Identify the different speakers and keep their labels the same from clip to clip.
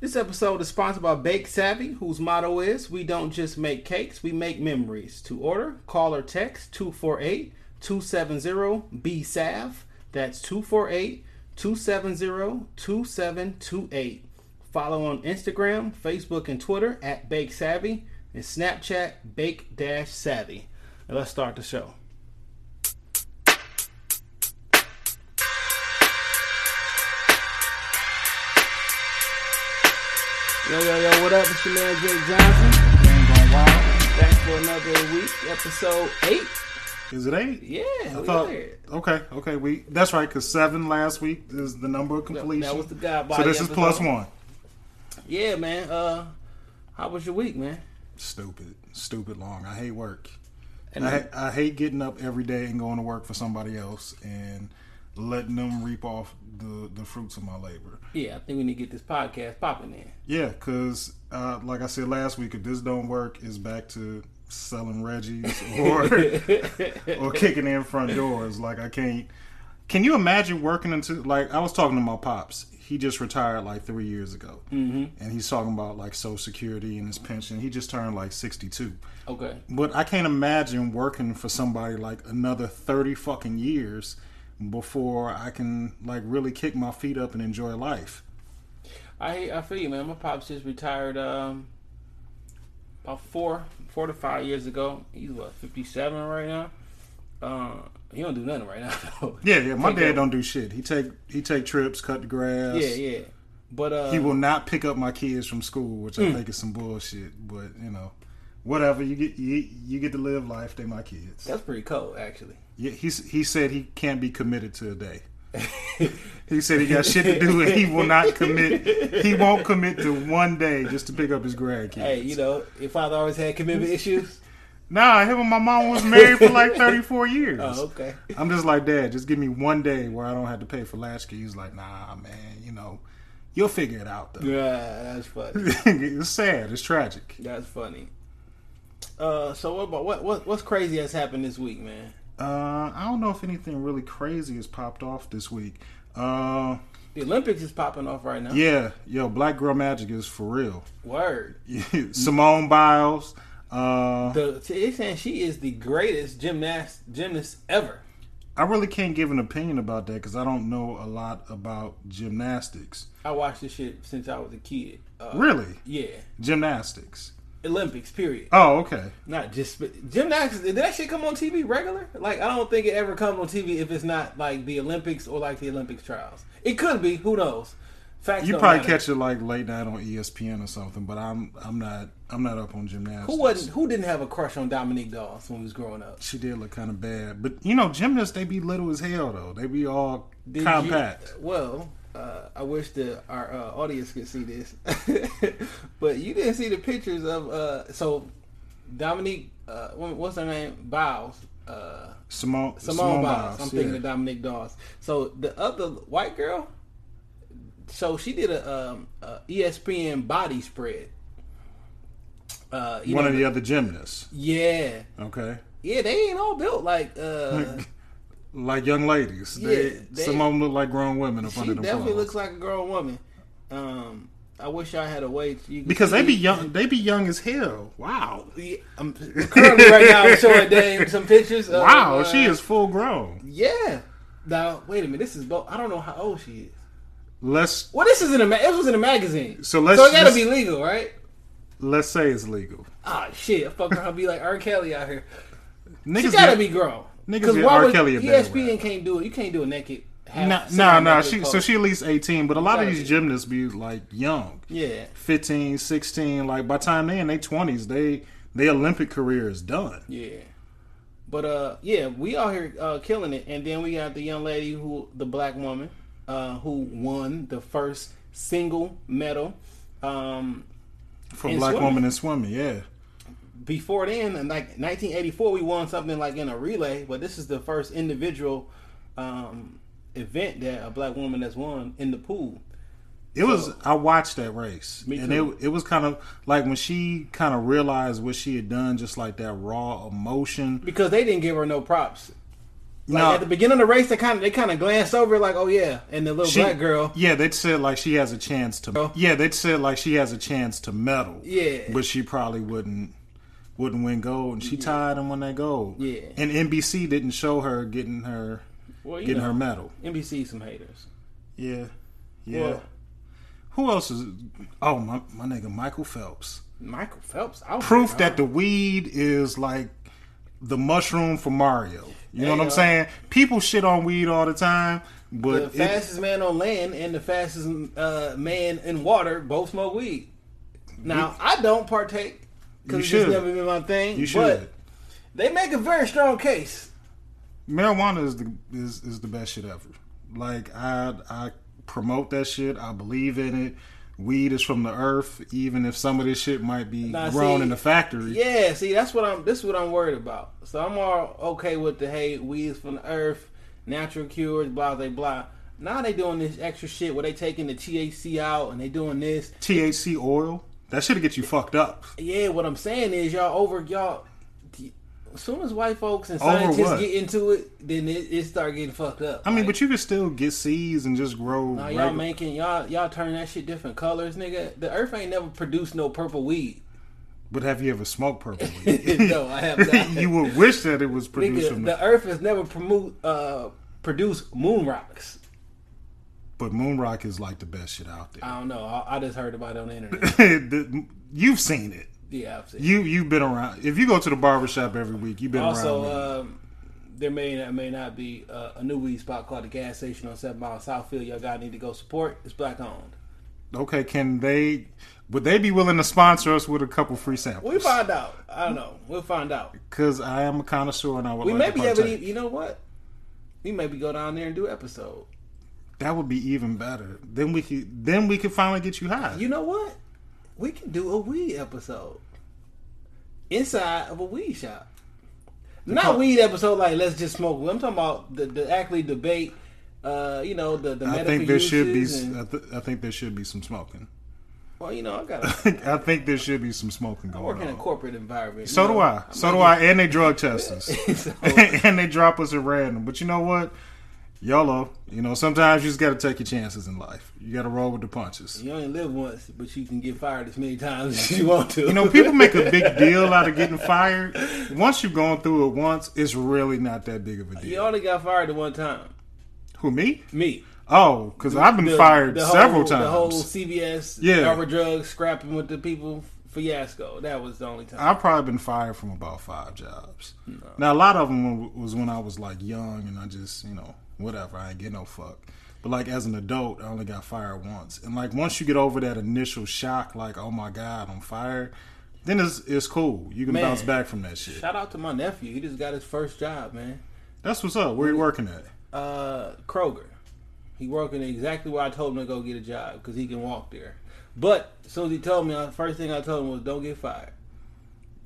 Speaker 1: This episode is sponsored by Bake Savvy, whose motto is We don't just make cakes, we make memories. To order, call or text 248 270 BSAV. That's 248 270 2728. Follow on Instagram, Facebook, and Twitter at Bake Savvy and Snapchat Bake Savvy. Let's start the show. Yo, yo, yo, what up? It's your man Jake Johnson.
Speaker 2: Game going wild.
Speaker 1: Back for another week, episode 8.
Speaker 2: Is it eight?
Speaker 1: Yeah,
Speaker 2: I
Speaker 1: we
Speaker 2: thought. Okay, okay. We that's right. Cause seven last week is the number of completion.
Speaker 1: That was the God
Speaker 2: so this is one.
Speaker 1: Yeah, man. Uh, how was your week, man?
Speaker 2: Stupid, stupid long. I hate work.
Speaker 1: And
Speaker 2: I, I hate getting up every day and going to work for somebody else and letting them reap off the the fruits of my labor.
Speaker 1: yeah, I think we need to get this podcast popping in.
Speaker 2: Yeah, cause uh, like I said last week, if this don't work, it's back to selling Reggie's or or kicking in front doors. Like I can't. Can you imagine working into like I was talking to my pops. He just retired like three years ago, mm-hmm. and he's talking about like Social Security and his pension. He just turned like sixty two.
Speaker 1: Okay.
Speaker 2: But I can't imagine working for somebody like another thirty fucking years before I can like really kick my feet up and enjoy life.
Speaker 1: I I feel you, man. My pops just retired um about four four to five years ago. He's what fifty seven right now. Uh, he don't do nothing right now. though.
Speaker 2: Yeah, yeah. My
Speaker 1: Take
Speaker 2: dad
Speaker 1: that-
Speaker 2: don't do shit. He take he take trips, cut the grass.
Speaker 1: Yeah, yeah. But uh,
Speaker 2: He will not pick up my kids from school, which I think is some bullshit. But you know, whatever. You get you, you get to live life. They my kids.
Speaker 1: that's pretty cool, actually.
Speaker 2: Yeah, he's he said he can't be committed to a day. he said he got shit to do and he will not commit. He won't commit to one day just to pick up his grandkids.
Speaker 1: Hey, you know, your father always had commitment issues.
Speaker 2: Nah, him and my mom was married for like thirty four years.
Speaker 1: Oh, okay.
Speaker 2: I'm just like, Dad, just give me one day where I don't have to pay for latchkey. He's like, Nah, man, you know, you'll figure it out though.
Speaker 1: Yeah, that's funny.
Speaker 2: it's sad. It's tragic.
Speaker 1: That's funny. Uh, so what about what what what's crazy has happened this week, man?
Speaker 2: Uh, I don't know if anything really crazy has popped off this week. Uh,
Speaker 1: The Olympics is popping off right now.
Speaker 2: yeah, yo, Black Girl Magic is for real.
Speaker 1: Word.
Speaker 2: Simone Biles. Uh,
Speaker 1: The they saying she is the greatest gymnast gymnast ever.
Speaker 2: I really can't give an opinion about that because I don't know a lot about gymnastics.
Speaker 1: I watched this shit since I was a kid. Uh,
Speaker 2: Really,
Speaker 1: Yeah.
Speaker 2: gymnastics.
Speaker 1: Olympics. Period.
Speaker 2: Oh, okay.
Speaker 1: Not just gymnastics. Did that shit come on TV regular? Like I don't think it ever comes on TV if it's not like the Olympics or like the Olympics trials. It could be. Who knows? Facts.
Speaker 2: You probably
Speaker 1: matter.
Speaker 2: catch it like late night on ESPN or something, but I'm I'm not I'm not up on gymnastics.
Speaker 1: Who wasn't? Who didn't have a crush on Dominique Dawes when he was growing up?
Speaker 2: She did look kind of bad, but you know, gymnasts they be little as hell though. They be all
Speaker 1: Did
Speaker 2: compact.
Speaker 1: You, well, uh, I wish that our uh, audience could see this, but you didn't see the pictures of. Uh, so Dominique, uh, what's her name? Biles. Uh,
Speaker 2: Simone
Speaker 1: Simone, Biles. I'm thinking
Speaker 2: yeah.
Speaker 1: of Dominique Dawes. So the other white girl. So she did a, um, a ESPN body spread. Uh, you
Speaker 2: one
Speaker 1: know,
Speaker 2: of the other gymnasts.
Speaker 1: yeah,
Speaker 2: Okay,
Speaker 1: yeah, they ain't all built like. Uh,
Speaker 2: like young ladies. They,
Speaker 1: Yeah, they-
Speaker 2: some of them look like grown women
Speaker 1: She definitely
Speaker 2: clothes.
Speaker 1: looks like a grown woman. Um, I wish I had a way to, you
Speaker 2: because
Speaker 1: see-
Speaker 2: they be young. They be young as hell. Wow,
Speaker 1: Yeah, I'm currently right now I'm showing Dame some pictures. Of,
Speaker 2: wow,
Speaker 1: uh,
Speaker 2: she is full grown.
Speaker 1: Yeah. Now wait a minute. This is both. I don't know how old she is.
Speaker 2: Let's
Speaker 1: Well, this is in a ma- this was in a magazine,
Speaker 2: so let's
Speaker 1: so it got to be legal, right?
Speaker 2: let's say it's legal.
Speaker 1: Ah, shit. Fuck her. I'll be like R. Kelly out here.
Speaker 2: Niggas
Speaker 1: She gotta
Speaker 2: get-
Speaker 1: be grown.
Speaker 2: Niggas get
Speaker 1: why
Speaker 2: R.
Speaker 1: would
Speaker 2: Kelly a bad
Speaker 1: ESPN can't do it? You can't do a naked. half-
Speaker 2: No, no, no. She so she at least eighteen, but a lot of these gymnasts be like young.
Speaker 1: Yeah.
Speaker 2: 15, 16, like by the time they in their twenties, they their Olympic career is done.
Speaker 1: Yeah. But uh yeah, we out here uh killing it and then we got the young lady who the black woman uh who won the first single medal. Um
Speaker 2: For black
Speaker 1: swimming.
Speaker 2: woman in swimming, yeah.
Speaker 1: Before then in like 1984 we won something like in a relay, but this is the first individual um event that a black woman has won in the pool.
Speaker 2: It was I watched that race.
Speaker 1: Me
Speaker 2: and
Speaker 1: too.
Speaker 2: it it was kind of like when she kind of realized what she had done, just like that raw emotion.
Speaker 1: Because they didn't give her no props. Like
Speaker 2: No.
Speaker 1: at the beginning of the race, they kind of they kind of glanced over like, oh yeah, and the little
Speaker 2: She-
Speaker 1: black girl.
Speaker 2: Yeah, they said like she has a chance to. Yeah, they said like she has a chance to medal.
Speaker 1: Yeah.
Speaker 2: but she probably wouldn't wouldn't win gold, and she tied him won that gold.
Speaker 1: Yeah.
Speaker 2: and NBC didn't show her getting her
Speaker 1: Well,
Speaker 2: getting
Speaker 1: know,
Speaker 2: her medal.
Speaker 1: NBC some haters.
Speaker 2: Yeah, yeah.
Speaker 1: Well-
Speaker 2: Who else is? Oh, my my nigga Michael Phelps.
Speaker 1: Michael Phelps.
Speaker 2: Proof that the weed is like the mushroom for Mario. You know
Speaker 1: There
Speaker 2: what I'm
Speaker 1: go.
Speaker 2: saying? People shit on weed all the time,
Speaker 1: the
Speaker 2: but it,
Speaker 1: fastest man on land and the fastest uh, man in water both smoke weed. Now I don't partake
Speaker 2: You
Speaker 1: because it's
Speaker 2: should.
Speaker 1: never been my thing.
Speaker 2: you
Speaker 1: But
Speaker 2: should.
Speaker 1: they make a very strong case.
Speaker 2: marijuana is the is, is the best shit ever. Like I I promote that shit. I believe in it. Weed is from the earth, even if some of this shit might be
Speaker 1: Nah,
Speaker 2: grown
Speaker 1: see,
Speaker 2: in the factory.
Speaker 1: Yeah, see, that's what I'm. This is what I'm worried about. So I'm all okay with the hey, weed is from the earth, natural cures, blah blah blah. Now they doing this extra shit where they taking the THC out and they doing this.
Speaker 2: THC oil that should get you fucked up.
Speaker 1: Yeah, what I'm saying is y'all over y'all. As soon as white folks and scientists get into it, then it, it start getting fucked up.
Speaker 2: I mean,
Speaker 1: Like,
Speaker 2: but you can still get seeds and just grow.
Speaker 1: now y'all making y'all y'all turn that shit different colors, nigga. The earth ain't never produced no purple weed.
Speaker 2: But have you ever smoked purple weed?
Speaker 1: no, I have not.
Speaker 2: you would wish that it was produced
Speaker 1: Nigga, the earth has never promote uh produced moon rocks.
Speaker 2: But Moon Rock is like the best shit out there.
Speaker 1: I don't know. I, I just heard about it on the internet.
Speaker 2: You've seen it.
Speaker 1: Yeah, I've seen.
Speaker 2: You you've been around. If you go to the barber shop every week, you've been
Speaker 1: Also,
Speaker 2: around.
Speaker 1: um, there may not may not be uh, a new weed spot called the gas station on Seven Mile Southfield. Y'all gotta need to go support. It's black owned.
Speaker 2: okay, can they? Would they be willing to sponsor us with a couple free samples?
Speaker 1: We find out. I don't know. We'll find out.
Speaker 2: Because I am a connoisseur and I would
Speaker 1: We
Speaker 2: like
Speaker 1: may
Speaker 2: to
Speaker 1: be able to. You know what? We maybe go down there and do episode.
Speaker 2: That would be even better. Then we could. Then we could finally get you high.
Speaker 1: You know what? We can do a weed episode inside of a weed shop. Not weed episode like let's just smoke. I'm talking about the, the actually debate. Uh, you know the the
Speaker 2: I think there should be.
Speaker 1: and-
Speaker 2: I, th- I think there should be some smoking.
Speaker 1: well, you know I got.
Speaker 2: I think there should be some smoking
Speaker 1: I
Speaker 2: going
Speaker 1: work in a
Speaker 2: on.
Speaker 1: corporate environment.
Speaker 2: So do
Speaker 1: know?
Speaker 2: I. So do I. And they drug test us.
Speaker 1: So,
Speaker 2: and they drop us at random. But you know what? YOLO. You know, sometimes you just got to take your chances in life. You got to roll with the punches.
Speaker 1: you only live once, but you can get fired as many times as you want to.
Speaker 2: You know, people make a big deal out of getting fired. Once you've gone through it once, it's really not that big of a deal.
Speaker 1: You only got fired at one time.
Speaker 2: Who me?
Speaker 1: Me.
Speaker 2: Oh, because I've been
Speaker 1: The-
Speaker 2: fired
Speaker 1: the
Speaker 2: several
Speaker 1: whole, The whole
Speaker 2: times.
Speaker 1: CVS,
Speaker 2: Yeah.
Speaker 1: Arbor drugs, scrapping with the people fiasco. That was the only time.
Speaker 2: I've probably been fired from about five jobs. Now a lot of them was when I was like young and I just you know whatever I ain't get no fuck. But like as an adult, I only got fired once. And like once you get over that initial shock, like oh my god, I'm fired, then it's it's cool. You can
Speaker 1: Man.
Speaker 2: bounce back from that shit.
Speaker 1: Shout out to my nephew. He just got his first job, man.
Speaker 2: That's what's up. Where you working at?
Speaker 1: Uh, Kroger. He working exactly where I told him to go get a job because he can walk there. But as soon as he told me, the first thing I told him was, "Don't get fired.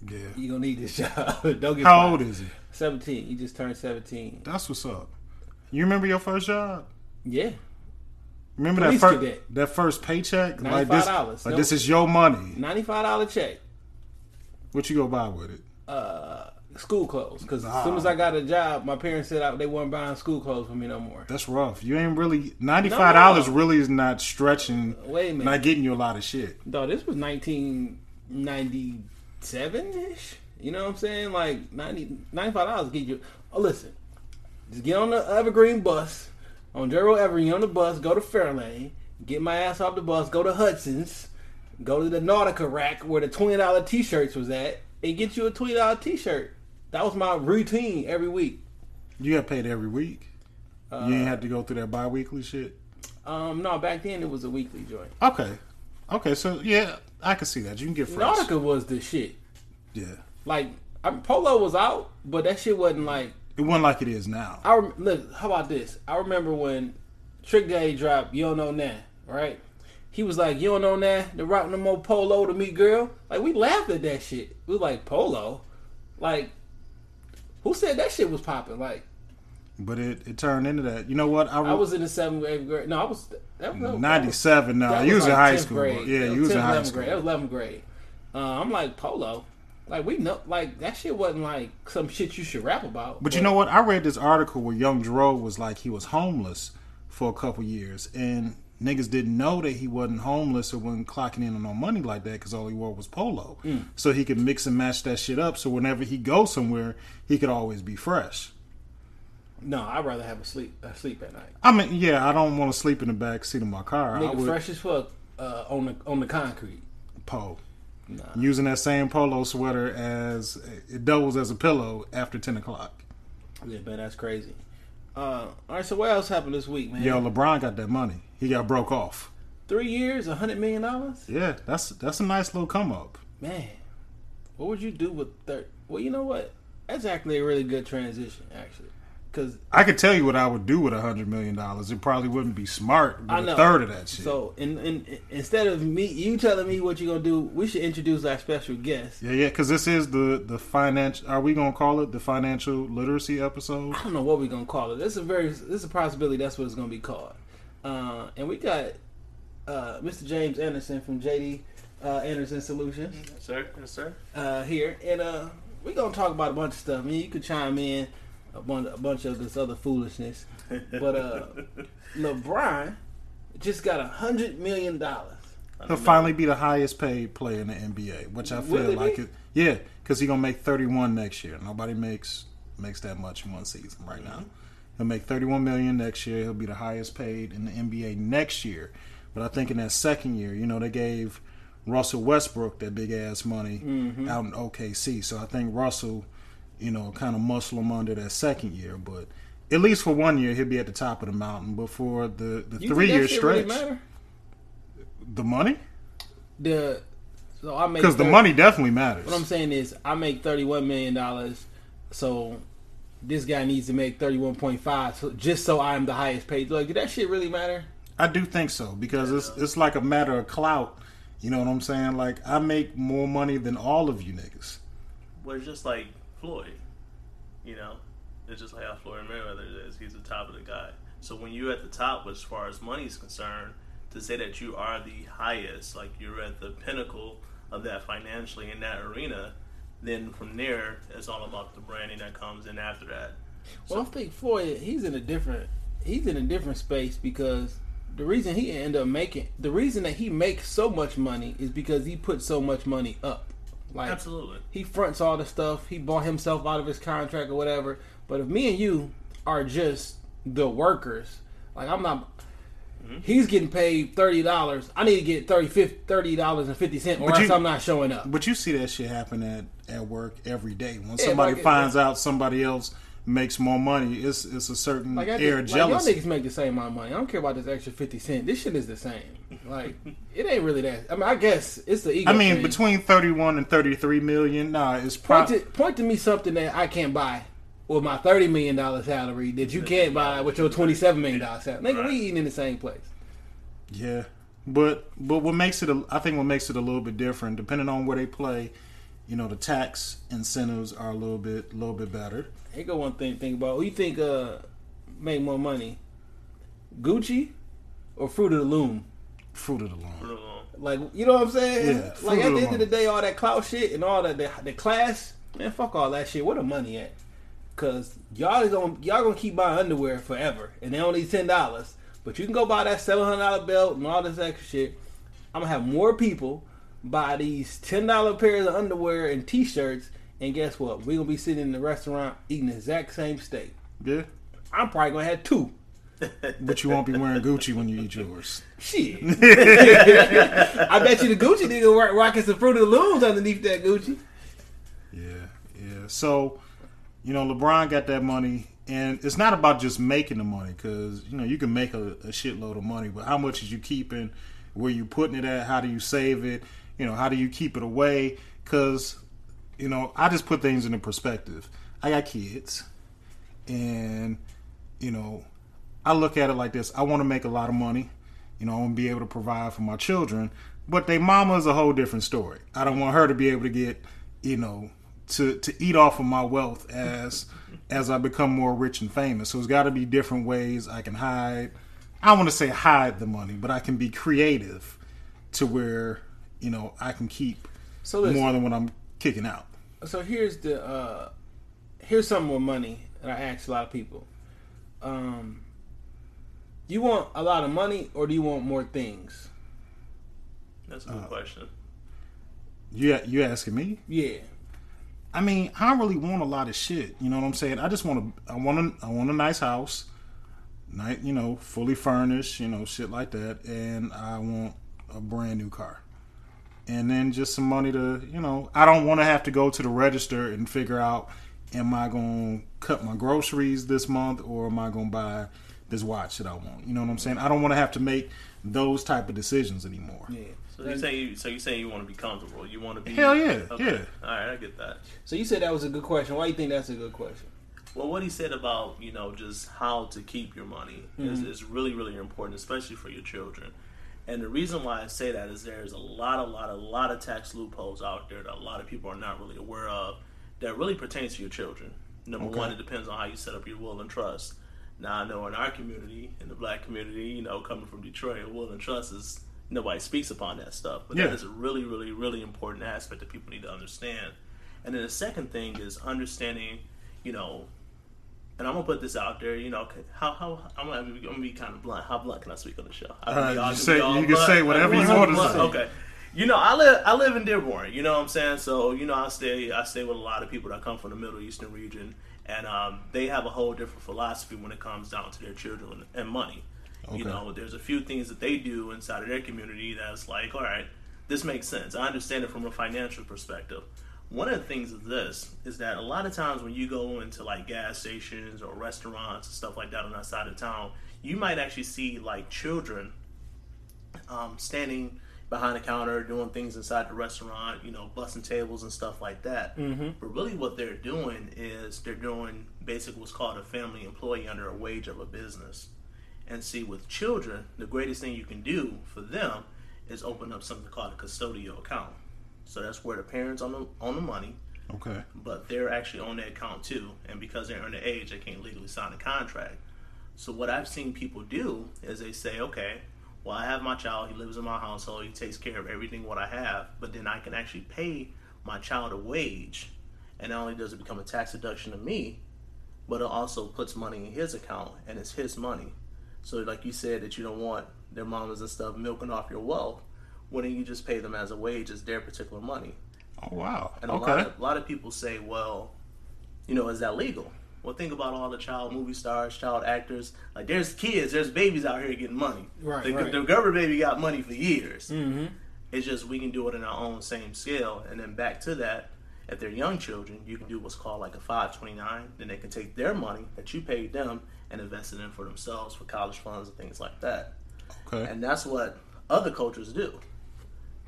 Speaker 2: Yeah.
Speaker 1: You gonna need this job. Don't get fired.
Speaker 2: How
Speaker 1: fired."
Speaker 2: old is he?
Speaker 1: Seventeen. He just turned seventeen.
Speaker 2: That's what's up. You remember your first job?
Speaker 1: Yeah.
Speaker 2: Remember
Speaker 1: Police
Speaker 2: that first
Speaker 1: cadet.
Speaker 2: that first paycheck? Like this,
Speaker 1: $95.
Speaker 2: like
Speaker 1: No.
Speaker 2: this is your money.
Speaker 1: Ninety-five dollar check.
Speaker 2: What you go buy with it?
Speaker 1: Uh, school clothes. Because as soon as I got a job, my parents said I, they weren't buying school clothes for me no more.
Speaker 2: That's rough. You ain't really ninety five dollars.
Speaker 1: No.
Speaker 2: Really is not stretching.
Speaker 1: Wait a minute.
Speaker 2: Not getting you a lot of shit.
Speaker 1: Dog, this was 1997 ish. You know what I'm saying? Like 90, 95 dollars get you. Oh, listen, just get on the Evergreen bus on Gerald Evergreen on the bus. Go to Fairlane. Get my ass off the bus. Go to Hudson's. Go to the Nautica rack where the twenty dollar t-shirts was at, and get you a twenty dollar t-shirt. That was my routine every week.
Speaker 2: You got paid every week. you ain't had to go through that bi weekly shit.
Speaker 1: Um, no, back then it was a weekly joint.
Speaker 2: Okay. Okay. So yeah, I can see that. You can get fresh.
Speaker 1: Nautica was the shit.
Speaker 2: Yeah.
Speaker 1: Like I Polo was out, but that shit wasn't like
Speaker 2: It wasn't like it is now.
Speaker 1: I rem- look. How about this? I remember when Trick Daddy dropped "You Don't Know Now," right? He was like, "You don't know now to rock no more polo to me, girl." Like we laughed at that shit. We was like, "Polo," like who said that shit was popping? Like
Speaker 2: But it, it turned into that. You know what? I,
Speaker 1: I was in the seventh eighth grade. No, I was that was was-
Speaker 2: ninety seven
Speaker 1: that
Speaker 2: You was in
Speaker 1: like
Speaker 2: high school.
Speaker 1: grade.
Speaker 2: Yeah, you was in high school.
Speaker 1: Grade. That was eleventh grade. Uh, I'm like polo. Like we know, like that shit wasn't like some shit you should rap about.
Speaker 2: But you know what? I read this article where Young Dro was like he was homeless for a couple years, and niggas didn't know that he wasn't homeless or wasn't clocking in on no money like that because all he wore was polo. So he could mix and match that shit up. So whenever he goes somewhere, he could always be fresh.
Speaker 1: no, I'd rather have a sleep a sleep at night.
Speaker 2: I mean, yeah, I don't want to sleep in the back seat of my car. I
Speaker 1: Nigga,
Speaker 2: would
Speaker 1: fresh as fuck uh, on the on the concrete.
Speaker 2: po.
Speaker 1: Nah.
Speaker 2: Using that same polo sweater as it doubles as a pillow after ten o'clock.
Speaker 1: Yeah, man, that's crazy. Uh, all right, so what else happened this week, man?
Speaker 2: Yo, LeBron got that money. He got broke off.
Speaker 1: Three years, a hundred million dollars.
Speaker 2: Yeah, that's that's a nice little come up.
Speaker 1: Man, what would you do with third? Well, you know what? That's actually a really good transition, actually, because
Speaker 2: I could tell you what I would do with a hundred million dollars. It probably wouldn't be smart with
Speaker 1: I
Speaker 2: a
Speaker 1: know
Speaker 2: third of that shit.
Speaker 1: So, in, in, instead of me, you telling me what you're gonna do, we should introduce our special guest.
Speaker 2: yeah, yeah, because this is the the financial. Are we gonna call it the financial literacy episode?
Speaker 1: I don't know what we're gonna call it. This is a very, this is a possibility. That's what it's gonna be called. Uh, and we got uh, Mr. James Anderson from JD uh, Anderson Solutions.
Speaker 3: Yes, sir. Yes, sir.
Speaker 1: uh, here, and uh, we're gonna talk about a bunch of stuff. I mean, you could chime in a bunch, a bunch of this other foolishness, but uh, LeBron just got a hundred million dollars.
Speaker 2: He'll finally be the highest paid player in the NBA, which I feel
Speaker 1: he
Speaker 2: like
Speaker 1: be?
Speaker 2: it. Yeah, because he's gonna make thirty one next year. Nobody makes makes that much in one season right now. He'll make thirty one million next year. He'll be the highest paid in the NBA next year. But I think in that second year, you know, they gave Russell Westbrook that big ass money
Speaker 1: Mm-hmm.
Speaker 2: out in OKC. So I think Russell, you know, kind of muscle him under that second year. But at least for one year, he'll be at the top of the mountain. But for the the
Speaker 1: You
Speaker 2: three
Speaker 1: think
Speaker 2: year
Speaker 1: that shit really
Speaker 2: stretch, the money
Speaker 1: The so I make
Speaker 2: because the money definitely matters.
Speaker 1: What I'm saying is, I make thirty one million dollars, so this guy needs to make thirty one point five, so just so I'm the highest paid. Like, did that shit really matter?
Speaker 2: I do think so because it's it's like a matter of clout. You know what I'm saying? Like I make more money than all of you niggas.
Speaker 3: Well, it's just like Floyd. You know, it's just like how Floyd Mayweather is. He's the top of the guy. So when you're at the top, as far as money is concerned, to say that you are the highest, like you're at the pinnacle of that financially in that arena, then from there, it's all about the branding that comes in after that.
Speaker 1: Well, I think Floyd, he's in a different, he's in a different space because the reason he ended up making, the reason that he makes so much money is because he put so much money up. Like
Speaker 3: Absolutely.
Speaker 1: he fronts all the stuff. He bought himself out of his contract or whatever. But if me and you are just the workers, like I'm not. Mm-hmm. He's getting paid thirty dollars. I need to get 30 dollars and fifty cent, or
Speaker 2: But
Speaker 1: else I'm not showing up.
Speaker 2: But you see that shit happen at, at work every day. When
Speaker 1: Yeah,
Speaker 2: somebody
Speaker 1: like-
Speaker 2: finds out somebody else makes more money, it's it's a certain
Speaker 1: Like, I
Speaker 2: air
Speaker 1: just,
Speaker 2: of
Speaker 1: like y'all niggas make the same amount of money. I don't care about this extra fifty cent. This shit is the same. Like it ain't really that. I mean, I guess it's the ego.
Speaker 2: I mean,
Speaker 1: thing.
Speaker 2: between thirty one and thirty three million, nah, it's
Speaker 1: point to point to me something that I can't buy with my thirty million dollar salary that you can't buy with your twenty seven million dollar salary. Nigga,
Speaker 3: Right.
Speaker 1: we eating in the same place.
Speaker 2: Yeah, but but what makes it? A, I think what makes it a little bit different, depending on where they play, you know, the tax incentives are a little bit a little bit better.
Speaker 1: Here go one thing. Think about who you think uh make more money, Gucci or Fruit of the Loom.
Speaker 2: Fruit of the loom.
Speaker 1: Like you know what I'm saying?
Speaker 2: Yeah,
Speaker 1: like at
Speaker 2: the
Speaker 1: the end of the day, all that clout shit and all that the, the class, man, fuck all that shit. Where the money at? Cause y'all is gonna y'all gonna keep buying underwear forever, and they only ten dollars. But you can go buy that seven hundred dollar belt and all this extra shit. I'm gonna have more people buy these ten dollar pairs of underwear and t shirts, and guess what? We're gonna be sitting in the restaurant eating the exact same steak.
Speaker 2: Yeah,
Speaker 1: I'm probably gonna have two.
Speaker 2: but you won't be wearing Gucci when you eat yours.
Speaker 1: Shit. I bet you the Gucci nigga rock- rocking some Fruit of the Looms underneath that Gucci.
Speaker 2: Yeah, yeah. So, you know, LeBron got that money, and it's not about just making the money because you know you can make a, a shitload of money, but how much is you keeping? Where you putting it at? How do you save it? You know, how do you keep it away? Because, you know, I just put things into perspective. I got kids, and you know, I look at it like this: I want to make a lot of money. You know, I want to be able to provide for my children. But they mama is a whole different story. I don't want her to be able to get, you know, to to eat off of my wealth as as I become more rich and famous. So it's got to be different ways I can hide. I want to say hide the money, but I can be creative to where you know I can keep
Speaker 1: So listen,
Speaker 2: more than what I'm kicking out.
Speaker 1: so here's the uh here's some more money that I ask a lot of people. Um, do you want a lot of money or do you want more things?
Speaker 3: That's a good question.
Speaker 2: You you asking me?
Speaker 1: Yeah.
Speaker 2: I mean, I don't really want a lot of shit. You know what I'm saying? I just want to. I want a. I want a nice house, night. You know, fully furnished. You know, shit like that, and I want a brand new car, and then just some money to. You know, I don't want to have to go to the register and figure out, am I going to cut my groceries this month or am I going to buy this watch that I want? You know what I'm saying? I don't want to have to make those type of decisions anymore.
Speaker 1: Yeah.
Speaker 3: So you say you so you saying you want to be comfortable. You want to be
Speaker 2: Hell yeah,
Speaker 3: Okay.
Speaker 2: yeah.
Speaker 3: All right, I get that.
Speaker 1: So you said that was a good question. Why do you think that's a good question?
Speaker 3: Well, what he said about you know just how to keep your money is, mm-hmm. is really really important, especially for your children. And the reason why I say that is there's a lot, a lot, a lot of tax loopholes out there that a lot of people are not really aware of that really pertains to your children. Number
Speaker 2: Okay.
Speaker 3: one, it depends on how you set up your will and trust. Now I know in our community, in the black community, you know, coming from Detroit, will and trust is nobody speaks upon that stuff. But
Speaker 2: Yeah.
Speaker 3: that is a really, really, really important aspect that people need to understand. And then the second thing is understanding, you know, and I'm gonna put this out there, you know, how how I'm gonna, be, I'm gonna be kind of blunt. How blunt can I speak on the show?
Speaker 2: Uh, you say- you can say whatever you want to say.
Speaker 3: Okay. You know, I live I live in Dearborn. You know what I'm saying? So you know, I stay I stay with a lot of people that come from the Middle Eastern region, and um, they have a whole different philosophy when it comes down to their children and money. You know, there's a few things that they do inside of their community that's like, all right, this makes sense. I understand it from a financial perspective. One of the things of this is that a lot of times when you go into like gas stations or restaurants and stuff like that on that side of town, you might actually see like children um, standing behind the counter doing things inside the restaurant, you know, busting tables and stuff like that. Mm-hmm. But really, what they're doing is they're doing basically what's called a family employee under a wage of a business. And see, with children, the greatest thing you can do for them is open up something called a custodial account. So that's where the parents on the, on the money,
Speaker 2: Okay.
Speaker 3: but they're actually on the account too. And because they're underage, they can't legally sign a contract. So what I've seen people do is they say, okay, well I have my child, he lives in my household, he takes care of everything what I have, but then I can actually pay my child a wage, and not only does it become a tax deduction to me, but it also puts money in his account and it's his money. So like you said that you don't want their mamas and stuff milking off your wealth, why don't you just pay them as a wage as their particular money?
Speaker 2: Oh wow.
Speaker 3: And a
Speaker 2: okay.
Speaker 3: lot of a lot of people say, well, you know, is that legal? Well, think about all the child movie stars, child actors. Like, there's kids, there's babies out here getting money.
Speaker 1: Right,
Speaker 3: The,
Speaker 1: right.
Speaker 3: the Gerber baby got money for years.
Speaker 1: Mm-hmm.
Speaker 3: It's just we can do it in our own same scale. And then back to that, if they're young children, you can do what's called like a 529. Then they can take their money that you paid them and invest it in for themselves for college funds and things like that.
Speaker 2: Okay.
Speaker 3: And that's what other cultures do.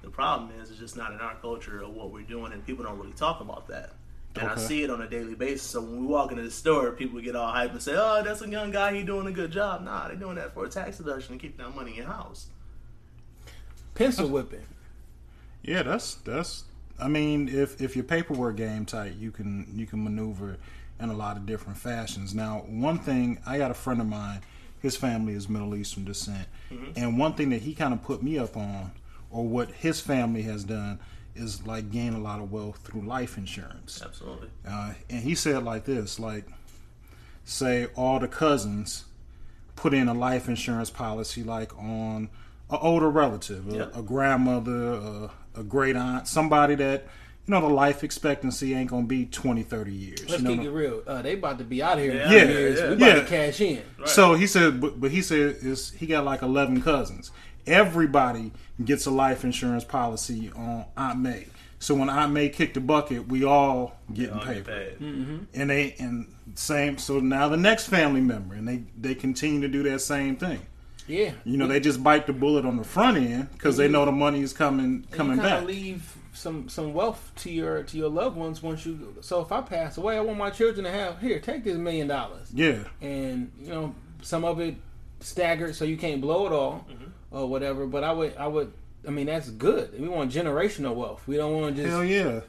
Speaker 3: The problem is, it's just not in our culture of what we're doing, and people don't really talk about that. And I see it on a daily basis. So when we walk into the store, people get all hyped and say, "Oh, that's a young guy. He doing a good job." Nah, they're doing that for a tax deduction to keep that money in your house.
Speaker 1: Pencil whipping.
Speaker 2: Yeah, that's that's. I mean, if if your paperwork game tight, you can you can maneuver in a lot of different fashions. Now, one thing I got a friend of mine, his family is Middle Eastern descent, mm-hmm. and one thing that he kind of put me up on, or what his family has done, is like gain a lot of wealth through life insurance.
Speaker 3: Absolutely.
Speaker 2: Uh, and he said like this, like, say all the cousins put in a life insurance policy, like on an older relative, a,
Speaker 3: Yeah.
Speaker 2: a grandmother, a, a great aunt, somebody that you know the life expectancy ain't gonna be 20, 30 years.
Speaker 1: Let's
Speaker 2: you know,
Speaker 1: keep it real. Uh, they about to be out here
Speaker 3: Yeah,
Speaker 1: a
Speaker 2: yeah,
Speaker 1: years.
Speaker 3: yeah.
Speaker 1: We about
Speaker 2: Yeah.
Speaker 1: to cash in.
Speaker 2: So he said, but, but he said is he got like eleven cousins. Everybody gets a life insurance policy on Aunt May. So when Aunt May kicked the bucket, we all getting
Speaker 3: All
Speaker 2: paid.
Speaker 3: get paid. Mm-hmm.
Speaker 2: And they and same. So now the next family member, and they they continue to do that same thing.
Speaker 1: Yeah.
Speaker 2: You know, they just bite the bullet on the front end because they mm-hmm. know the money is coming coming
Speaker 1: you
Speaker 2: back.
Speaker 1: leave some some wealth to your to your loved ones once you. So if I pass away, I want my children to have here. Take this million dollars,
Speaker 2: Yeah,
Speaker 1: and you know some of it staggered, so you can't blow it all mm-hmm. Or whatever. But I would I would. I mean that's good. We want generational wealth. We don't want to just
Speaker 2: hell yeah.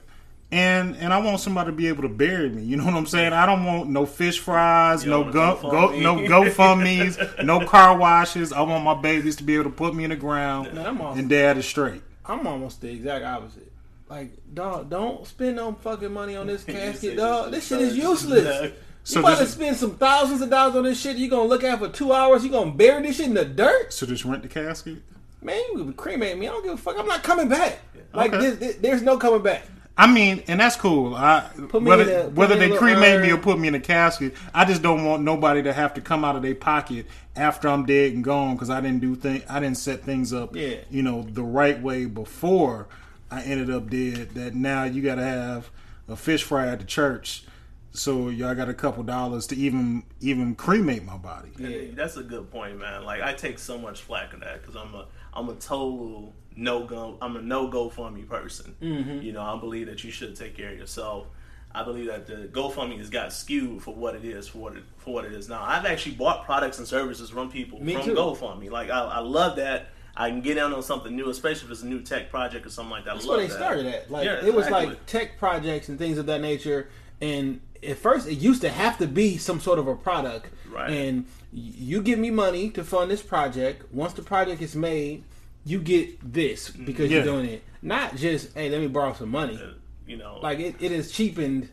Speaker 2: And and I want somebody to be able to bury me. You know what I'm saying? I don't want no fish fries, no go,
Speaker 3: want
Speaker 2: go
Speaker 3: a
Speaker 2: no GoFundmes, no car washes. I want my babies to be able to put me in the ground
Speaker 1: Man, I'm,
Speaker 2: and dad is straight.
Speaker 1: I'm almost the exact opposite. like, dog, don't spend no fucking money on this casket,
Speaker 3: said
Speaker 1: dog.
Speaker 3: this
Speaker 1: This shit is
Speaker 3: is-
Speaker 1: useless.
Speaker 2: So
Speaker 1: you about to spend some thousands of dollars on this shit. You gonna look at it for two hours. You gonna bury this shit in the dirt,
Speaker 2: So just rent the casket.
Speaker 1: man. You can cremate me. I don't give a fuck. I'm not coming back. Like
Speaker 2: Okay.
Speaker 1: this, this- there's no coming back.
Speaker 2: I mean, and that's cool. I
Speaker 1: Put me
Speaker 2: whether
Speaker 1: in a-
Speaker 2: whether they cremate
Speaker 1: little
Speaker 2: me or put me in a casket, I just don't want nobody to have to come out of their pocket after I'm dead and gone because I didn't do thing. I didn't set things up,
Speaker 1: Yeah.
Speaker 2: you know, the right way before I ended up dead. That now you got to have a fish fry at the church, so y'all got a couple dollars to even even cremate my body.
Speaker 3: And That's a good point, man. Like I take so much flack of that because I'm a I'm a total no go I'm a no GoFundMe person.
Speaker 1: Mm-hmm.
Speaker 3: You know, I believe that you should take care of yourself. I believe that the GoFundMe has got skewed for what it is for what it for what it is now. I've actually bought products and services from people
Speaker 1: Me
Speaker 3: from
Speaker 1: too.
Speaker 3: GoFundMe. Like I, I love that. I can get in on something new, especially if it's a new tech project or something like that.
Speaker 1: That's
Speaker 3: I
Speaker 1: where they
Speaker 3: that.
Speaker 1: started at. Like
Speaker 3: Yeah,
Speaker 1: it was
Speaker 3: exactly.
Speaker 1: like tech projects and things of that nature. And at first, it used to have to be some sort of a product.
Speaker 3: Right.
Speaker 1: And you give me money to fund this project. Once the project is made, you get this because
Speaker 2: Yeah.
Speaker 1: you're doing it. Not just hey, let me borrow some money.
Speaker 3: Uh, You know,
Speaker 1: Like it, it is cheapened.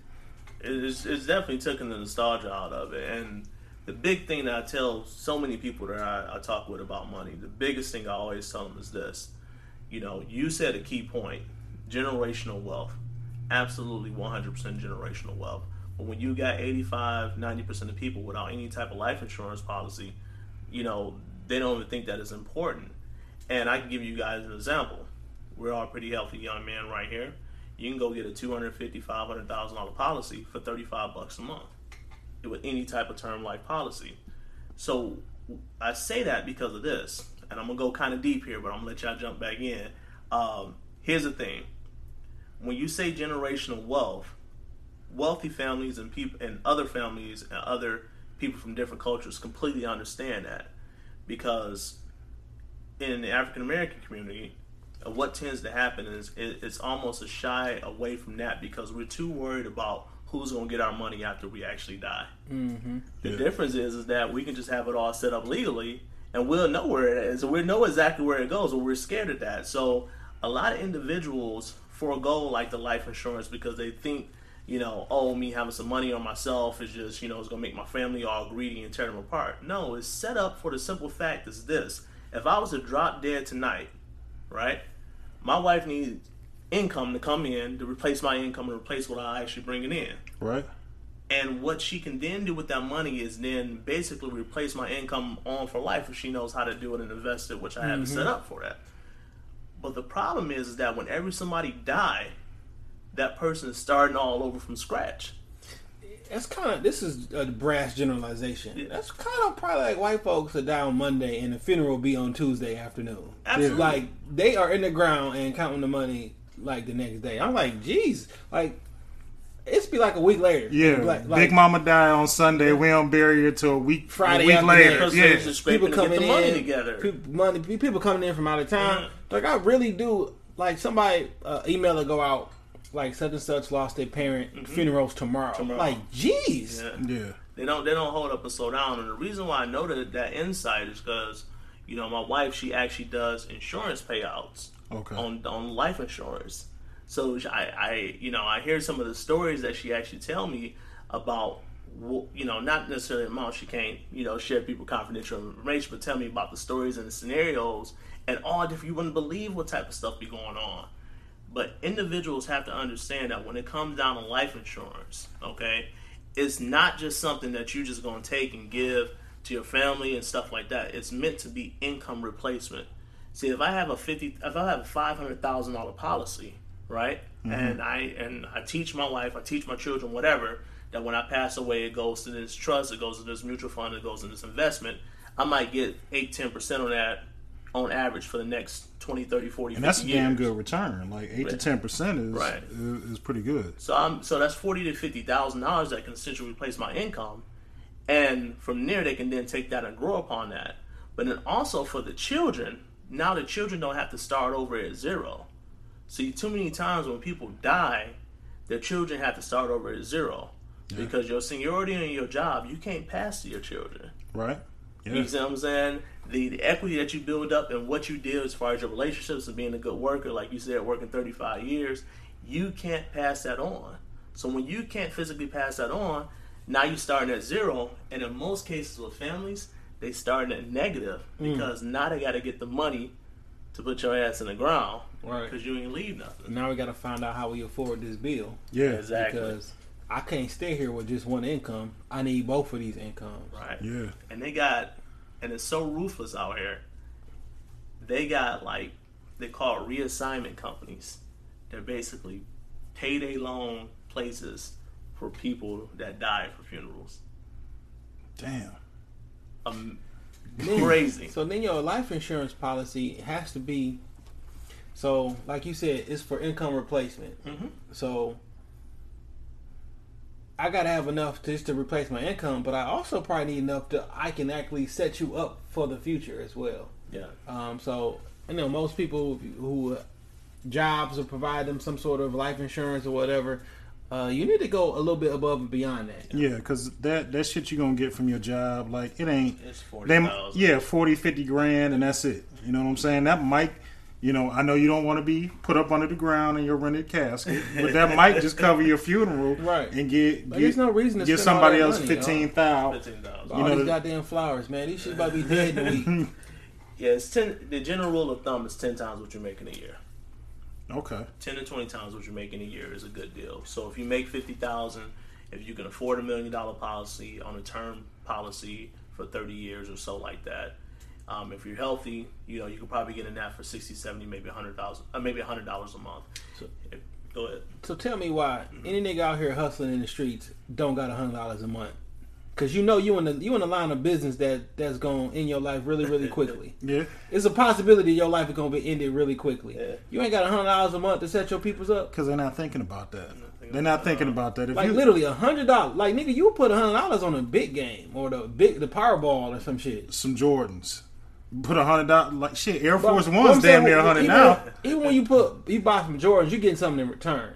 Speaker 3: it's, it's definitely taken the nostalgia out of it. And the big thing that I tell so many people that I, I talk with about money, the biggest thing I always tell them is this. You know, you said a key point generational wealth. Absolutely 100% generational wealth. But when you got 85, 90% of people without any type of life insurance policy, you know, they don't even think that is important. And I can give you guys an example. We're all pretty healthy young men right here. You can go get a two hundred fifty, five hundred thousand dollar policy for thirty five bucks a month with any type of term life policy. So I say that because of this, and I'm gonna go kind of deep here, but I'm gonna let y'all jump back in. Um, here's the thing: when you say generational wealth, wealthy families and people and other families and other people from different cultures completely understand that because in the African American community, uh, what tends to happen is it's almost a shy away from that because we're too worried about who's going to get our money after we actually die. Mm-hmm. The
Speaker 2: Yeah.
Speaker 3: difference is is that we can just have it all set up legally, and we'll know where it is. We know exactly where it goes, but we're scared of that. So a lot of individuals forego like the life insurance because they think. You know, oh, me having some money on myself is just, you know, it's gonna make my family all greedy and tear them apart. No, it's set up for the simple fact is this: if I was to drop dead tonight, right? My wife needs income to come in to replace my income and replace what I actually bringing in.
Speaker 2: Right?
Speaker 3: And what she can then do with that money is then basically replace my income on for life if she knows how to do it and invest it, which I have it set mm-hmm. up for that. But the problem is, is that whenever somebody die, that person is starting all over from scratch.
Speaker 1: That's kind of this is a brass generalization.
Speaker 3: Yeah.
Speaker 1: That's kind of probably like white folks that die on Monday and the funeral be on Tuesday afternoon.
Speaker 3: Absolutely.
Speaker 1: Like they are in the ground and counting the money like the next day. I'm like, geez, like it's be like a week later.
Speaker 2: Yeah.
Speaker 1: like,
Speaker 2: Big Mama died on Sunday. We don't bury her till a week,
Speaker 1: Friday
Speaker 2: a week later. Yeah.
Speaker 3: they're just scraping
Speaker 1: people coming
Speaker 3: get the money
Speaker 1: in
Speaker 3: together.
Speaker 1: People, money, people coming in from out of town.
Speaker 3: Yeah.
Speaker 1: Like I really do. Like somebody uh, email will go out. Like such and such lost their parent. Funerals tomorrow.
Speaker 3: Mm-hmm. Tomorrow.
Speaker 1: Like, jeez.
Speaker 3: Yeah.
Speaker 2: Yeah.
Speaker 3: They don't they don't hold up and slow down. And the reason why I know that that insight is because, you know, my wife she actually does insurance payouts
Speaker 2: Okay.
Speaker 3: on on life insurance. So I, I you know I hear some of the stories that she actually tell me about you know not necessarily the amount she can't you know share people confidential information, but tell me about the stories and the scenarios and all different. You wouldn't believe what type of stuff be going on. But individuals have to understand that when it comes down to life insurance, okay, it's not just something that you're just going to take and give to your family and stuff like that. It's meant to be income replacement. See, if I have a fifty, if I have a five hundred thousand dollar policy, right, mm-hmm. and I and I teach my wife, I teach my children, whatever, that when I pass away, it goes to this trust, it goes to this mutual fund, it goes to this investment. I might get eight, ten percent on that on average for the next 20, 30, 40,
Speaker 2: And that's a
Speaker 3: 50
Speaker 2: damn
Speaker 3: years.
Speaker 2: good return. Like eight to ten percent is,
Speaker 3: Right.
Speaker 2: is pretty good.
Speaker 3: So I'm so that's forty to fifty thousand dollars that can essentially replace my income, and from there they can then take that and grow upon that. But then also for the children, now the children don't have to start over at zero. See, too many times when people die, their children have to start over at zero because your seniority in your job you can't pass to your children.
Speaker 2: Right? Yeah.
Speaker 3: You see what I'm saying? The, the equity that you build up and what you did as far as your relationships and being a good worker, like you said, working 35 years, you can't pass that on. So when you can't physically pass that on, now you're starting at zero. And in most cases with families, they start at negative
Speaker 1: Mm.
Speaker 3: because now they got to get the money to put your ass in the ground
Speaker 1: Right.
Speaker 3: because you ain't leave nothing.
Speaker 1: Now we got to find out how we afford this bill
Speaker 2: Yeah,
Speaker 3: Exactly.
Speaker 1: because I can't stay here with just one income. I need both of these incomes.
Speaker 3: Right.
Speaker 2: yeah.
Speaker 3: and they got and it's so ruthless out here they got like they call it reassignment companies they're basically payday loan places for people that die for funerals
Speaker 2: Damn.
Speaker 3: um,
Speaker 1: Then-
Speaker 3: crazy
Speaker 1: So then your life insurance policy has to be. So, like you said, it's for income replacement.
Speaker 3: Mhm.
Speaker 1: So I gotta have enough just to replace my income, but I also probably need enough to I can actually set you up for the future as well.
Speaker 3: yeah
Speaker 1: Um, so you know most people who uh, jobs will provide them some sort of life insurance or whatever. Uh, you need to go a little bit above and beyond that.
Speaker 2: Yeah, because that, that shit you're going to get from your job, like, it ain't.
Speaker 3: it's 40
Speaker 2: Them, yeah, 40, 50 grand, and that's it. You know what I'm saying? That might, you know, I know you don't want to be put up under the ground in your rented casket, but that might just cover your funeral,
Speaker 1: Right.
Speaker 2: And get
Speaker 1: But
Speaker 2: get,
Speaker 1: there's no reason to
Speaker 2: get
Speaker 1: spend all
Speaker 2: somebody
Speaker 1: that
Speaker 2: else
Speaker 1: money,
Speaker 2: fifteen thousand.
Speaker 3: 15000
Speaker 1: All
Speaker 2: You know
Speaker 1: these
Speaker 2: the-
Speaker 1: goddamn flowers, man. These shit about to be dead in a week.
Speaker 3: yeah it's 10 the general rule of thumb is 10 times what you make in a year
Speaker 2: Okay,
Speaker 3: 10 to 20 times what you make in a year is a good deal. So if you make 50,000, if you can afford a million dollar policy on a term policy for 30 years or so like that, um, if you're healthy, you know, you could probably get in that for 60, 70, maybe 100,000, uh, maybe $100 a month. If, go ahead.
Speaker 1: So tell me why any nigga out here hustling in the streets don't got a hundred dollars a month? Cause you know you in the you in the line of business that that's going in your life really really quickly.
Speaker 2: yeah,
Speaker 1: It's a possibility your life is gonna be ended really quickly.
Speaker 3: Yeah.
Speaker 1: You ain't got a hundred dollars a month to set your peoples up.
Speaker 2: because they're not thinking about that.
Speaker 3: thinking
Speaker 2: They're not thinking about that. If
Speaker 1: Like
Speaker 2: you,
Speaker 1: literally a hundred dollars. Like nigga, you put a hundred dollars on a big game or the big the Powerball or some shit.
Speaker 2: some Jordans, put a hundred dollars like shit. Air Force
Speaker 1: what
Speaker 2: One's
Speaker 1: I'm saying,
Speaker 2: damn near a hundred now.
Speaker 1: Even when you put you buy some Jordans, you getting something in return.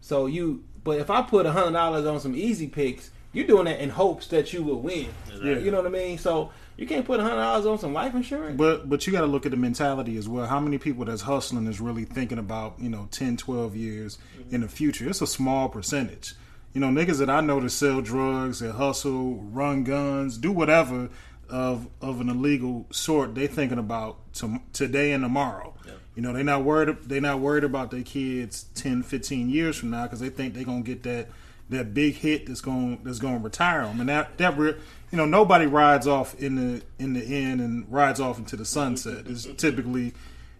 Speaker 1: So you, but if I put a hundred dollars on some easy picks, you're doing that in hopes that you will win.
Speaker 2: Yeah.
Speaker 1: You know what I mean? So you can't put a hundred dollars on some life insurance.
Speaker 2: But but you got to look at the mentality as well. How many people that's hustling is really thinking about, you know, 10, 12 years mm-hmm. in the future? It's a small percentage. You know, niggas that I know that sell drugs, that hustle, run guns, do whatever of of an illegal sort, they thinking about to, today and tomorrow. You know, they're not worried they're not worried about their kids 10, 15 years from now cuz they think they're going to get that that big hit that's going that's going to retire them. And that that re- you know, nobody rides off in the in the end and rides off into the sunset. It's typically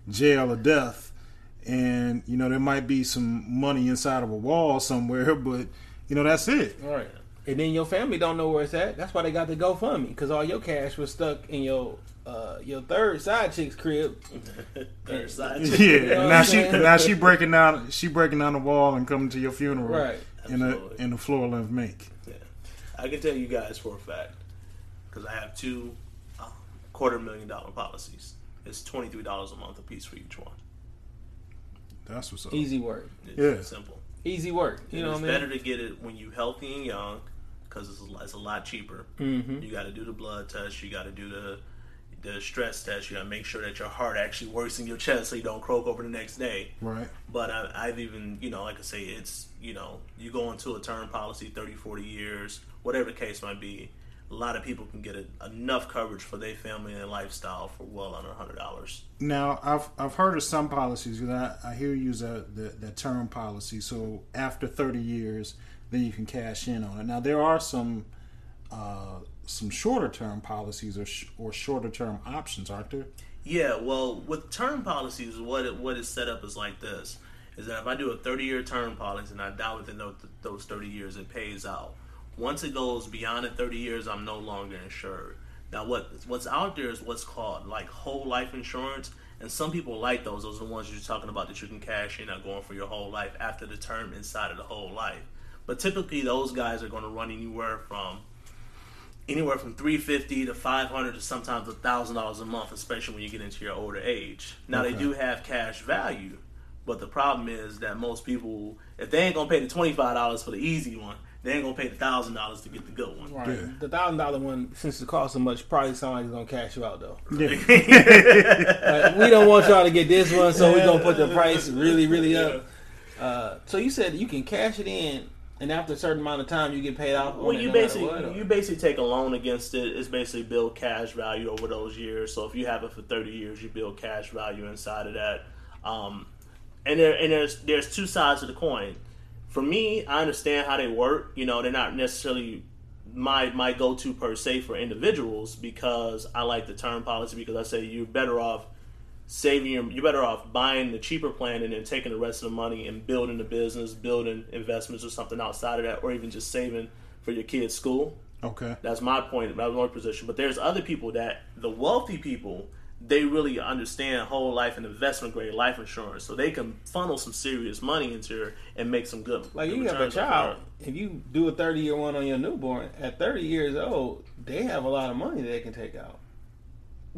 Speaker 2: jail or death. And you know, there might be some money inside of a wall somewhere, but you know, that's it.
Speaker 1: Right. And then your family don't know where it's at. That's why they got the GoFundMe because all your cash was stuck in your uh, your third side chick's crib.
Speaker 3: Third side. chick.
Speaker 2: Yeah.
Speaker 1: know
Speaker 2: now she
Speaker 1: saying?
Speaker 2: now she breaking down she breaking down the wall and coming to your funeral
Speaker 1: Right.
Speaker 2: in a in a floor length mink.
Speaker 3: Yeah. I can tell you guys for a fact because I have two uh, quarter million dollar policies. It's twenty three dollars a month a piece for each one.
Speaker 2: That's what's up.
Speaker 1: Easy work.
Speaker 3: It's
Speaker 2: Yeah.
Speaker 3: simple.
Speaker 1: Easy work. You
Speaker 3: And
Speaker 1: know
Speaker 3: it's
Speaker 1: what I mean?
Speaker 3: better to get it when you're healthy and young because it's, a- it's a lot cheaper.
Speaker 1: Mhm.
Speaker 3: You got to do the blood test. You got to do the the stress test. You got to make sure that your heart actually works in your chest so you don't croak over the next day.
Speaker 2: Right.
Speaker 3: But I, I've even, you know, like I say, it's, you know, you go into a term policy 30, 40 years, whatever the case might be, a lot of people can get a, enough coverage for their family and lifestyle for well under $100.
Speaker 2: Now I've I've heard of some policies I, I hear you use that, that that term policy. So after thirty years, then you can cash in on it. Now there are some uh, some shorter term policies or sh- or shorter term options, aren't there?
Speaker 3: Yeah, well, with term policies, what it, what is set up is like this: is that if I do a thirty year term policy and I die within those, those thirty years, it pays out. Once it goes beyond the thirty years, I'm no longer insured. Now, what what's out there is what's called like whole life insurance, and some people like those. Those are the ones you're talking about that you can cash in on going for your whole life after the term inside of the whole life. But typically, those guys are going to run anywhere from anywhere from 350 to 500 to sometimes a thousand dollars a month especially when you get into your older age now
Speaker 2: Okay.
Speaker 3: they do have cash value but the problem is that most people if they ain't gonna pay the $25 for the easy one they ain't gonna pay the thousand dollars to get the good one
Speaker 1: Right.
Speaker 2: Yeah.
Speaker 1: The thousand dollar one, since it costs so much, probably sound like it's gonna cash you out though.
Speaker 2: Yeah.
Speaker 1: Like, we don't want y'all to get this one, so we're gonna put the price really, really up. Uh, so you said you can cash it in, and after a certain amount of time, you get paid off.
Speaker 3: Well, you
Speaker 1: no
Speaker 3: basically you basically take a loan against it. It's basically build cash value over those years. So if you have it for thirty years, you build cash value inside of that. Um, and there and there's there's two sides of the coin. For me, I understand how they work. You know, they're not necessarily my my go to per se for individuals because I like the term policy because I say you're better off saving your you're better off buying the cheaper plan and then taking the rest of the money and building the business, building investments or something outside of that, or even just saving for your kids' school.
Speaker 2: Okay.
Speaker 3: That's my point. That's my position. But there's other people that the wealthy people they really understand whole life and investment grade life insurance, so they can funnel some serious money into it and make some good.
Speaker 1: Like
Speaker 3: good
Speaker 1: you have a child, if you do a thirty year one on your newborn, at thirty years old, they have a lot of money they can take out.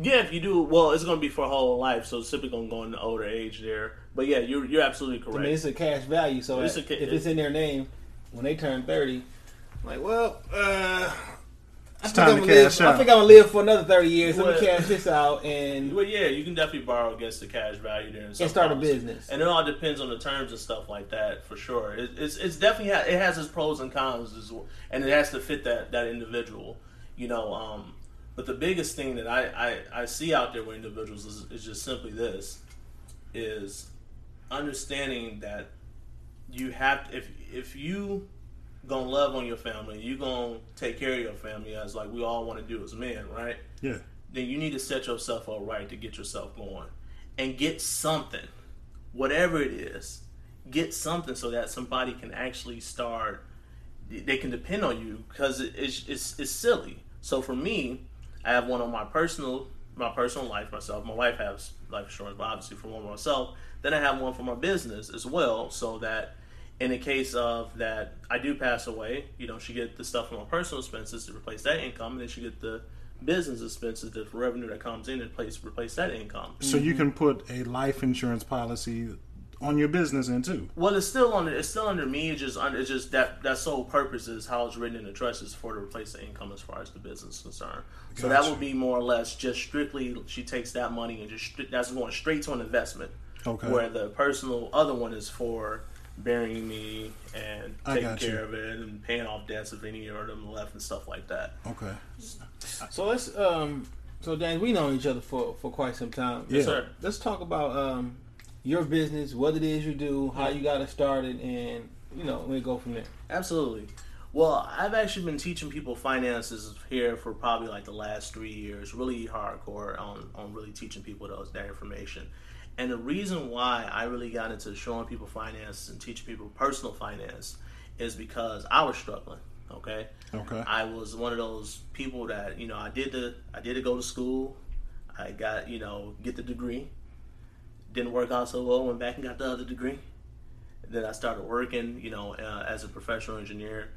Speaker 3: Yeah, if you do, well, it's going to be for a whole life, so it's typically going to go in the older age there. But yeah, you're you're absolutely
Speaker 1: I
Speaker 3: correct.
Speaker 1: mean, it's a cash value, so
Speaker 3: It's
Speaker 1: that-
Speaker 3: a
Speaker 1: if it's in their name when they turn thirty, like, well, uh, I think
Speaker 2: time
Speaker 1: I'm
Speaker 2: to
Speaker 1: gonna live.
Speaker 2: cash
Speaker 1: I think I'm gonna live for another thirty years. Let me cash this out and
Speaker 3: Well, yeah, you can definitely borrow against the cash value there and,
Speaker 1: and start a business.
Speaker 3: And it all depends on the terms and stuff like that, for sure. It, it's it's definitely ha- it has its pros and cons, as well, and it has to fit that that individual, you know. Um, but the biggest thing that I, I, I see out there with individuals is, is just simply this: is understanding that you have if if you gonna love on your family, you gonna take care of your family as like we all want to do as men, right?
Speaker 2: Yeah.
Speaker 3: then you need to set yourself up right to get yourself going and get something, whatever it is, get something so that somebody can actually start. They can depend on you because it's, it's it's silly. So for me, I have one on my personal my personal life myself. My wife has life insurance, but obviously for one myself. Then I have one for my business as well, so that in the case of that I do pass away, you know, she get the stuff from my personal expenses to replace that income, and then she get the business expenses, the revenue that comes in and place replace that income.
Speaker 2: So you mm-hmm. can put a life insurance policy on your business end too.
Speaker 3: Well, it's still under it's still under me. It's just under it's just that that sole purpose is how it's written in the trust is for to replace the income as far as the business is concerned. So that
Speaker 2: Gotcha.
Speaker 3: would be more or less just strictly she takes that money and just that's going straight to an investment.
Speaker 2: Okay.
Speaker 3: Where the personal other one is for burying me and taking
Speaker 2: got
Speaker 3: care
Speaker 2: you.
Speaker 3: of it and paying off debts if any of them left and stuff like that.
Speaker 2: Okay.
Speaker 1: So let's um so Dan, we know each other for for quite some time.
Speaker 2: Yeah.
Speaker 3: Sir.
Speaker 1: Let's talk about um your business, what it is you do, how you got it started, and you know we go from there.
Speaker 3: Absolutely. Well, I've actually been teaching people finances here for probably like the last three years, really hardcore on, on really teaching people those that information. And the reason why I really got into showing people finances and teaching people personal finance is because I was struggling. Okay.
Speaker 2: Okay.
Speaker 3: I was one of those people that you know I did the I did to go to school. I got you know get the degree. Didn't work out so well. Went back and got the other degree. Then I started working, you know, uh, as a professional engineer.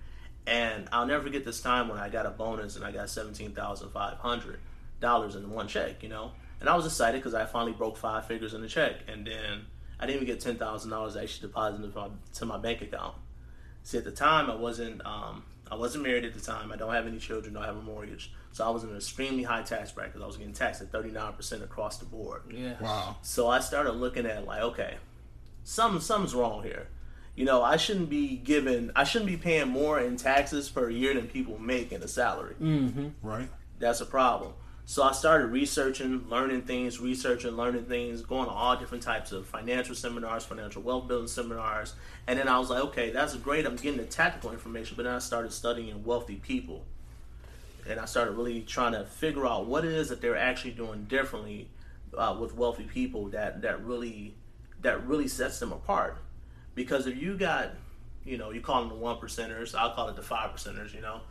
Speaker 3: And I'll never forget this time when I got a bonus and I got seventeen thousand five hundred dollars in one check. You know, and I was excited because I finally broke five figures in the check. And then I didn't even get ten thousand dollars actually deposited to my, to my bank account. See, at the time, I wasn't um, I wasn't married at the time. I don't have any children. Don't have a mortgage. So I was in an extremely high tax bracket. Because I was getting taxed at thirty nine percent across the board.
Speaker 1: Yeah.
Speaker 2: Wow.
Speaker 3: So I started looking at like, okay, some something's wrong here. You know, I shouldn't be given, I shouldn't be paying more in taxes per year than people make in a salary.
Speaker 1: Mm-hmm.
Speaker 2: Right.
Speaker 3: That's a problem. So I started researching, learning things, researching, learning things, going to all different types of financial seminars, financial wealth building seminars, and then I was like, okay, that's great. I'm getting the tactical information, but then I started studying wealthy people, and I started really trying to figure out what it is that they're actually doing differently uh, with wealthy people that that really that really sets them apart. Because if you got, you know, you call them the one percenters, I'll call it the five percenters. You know,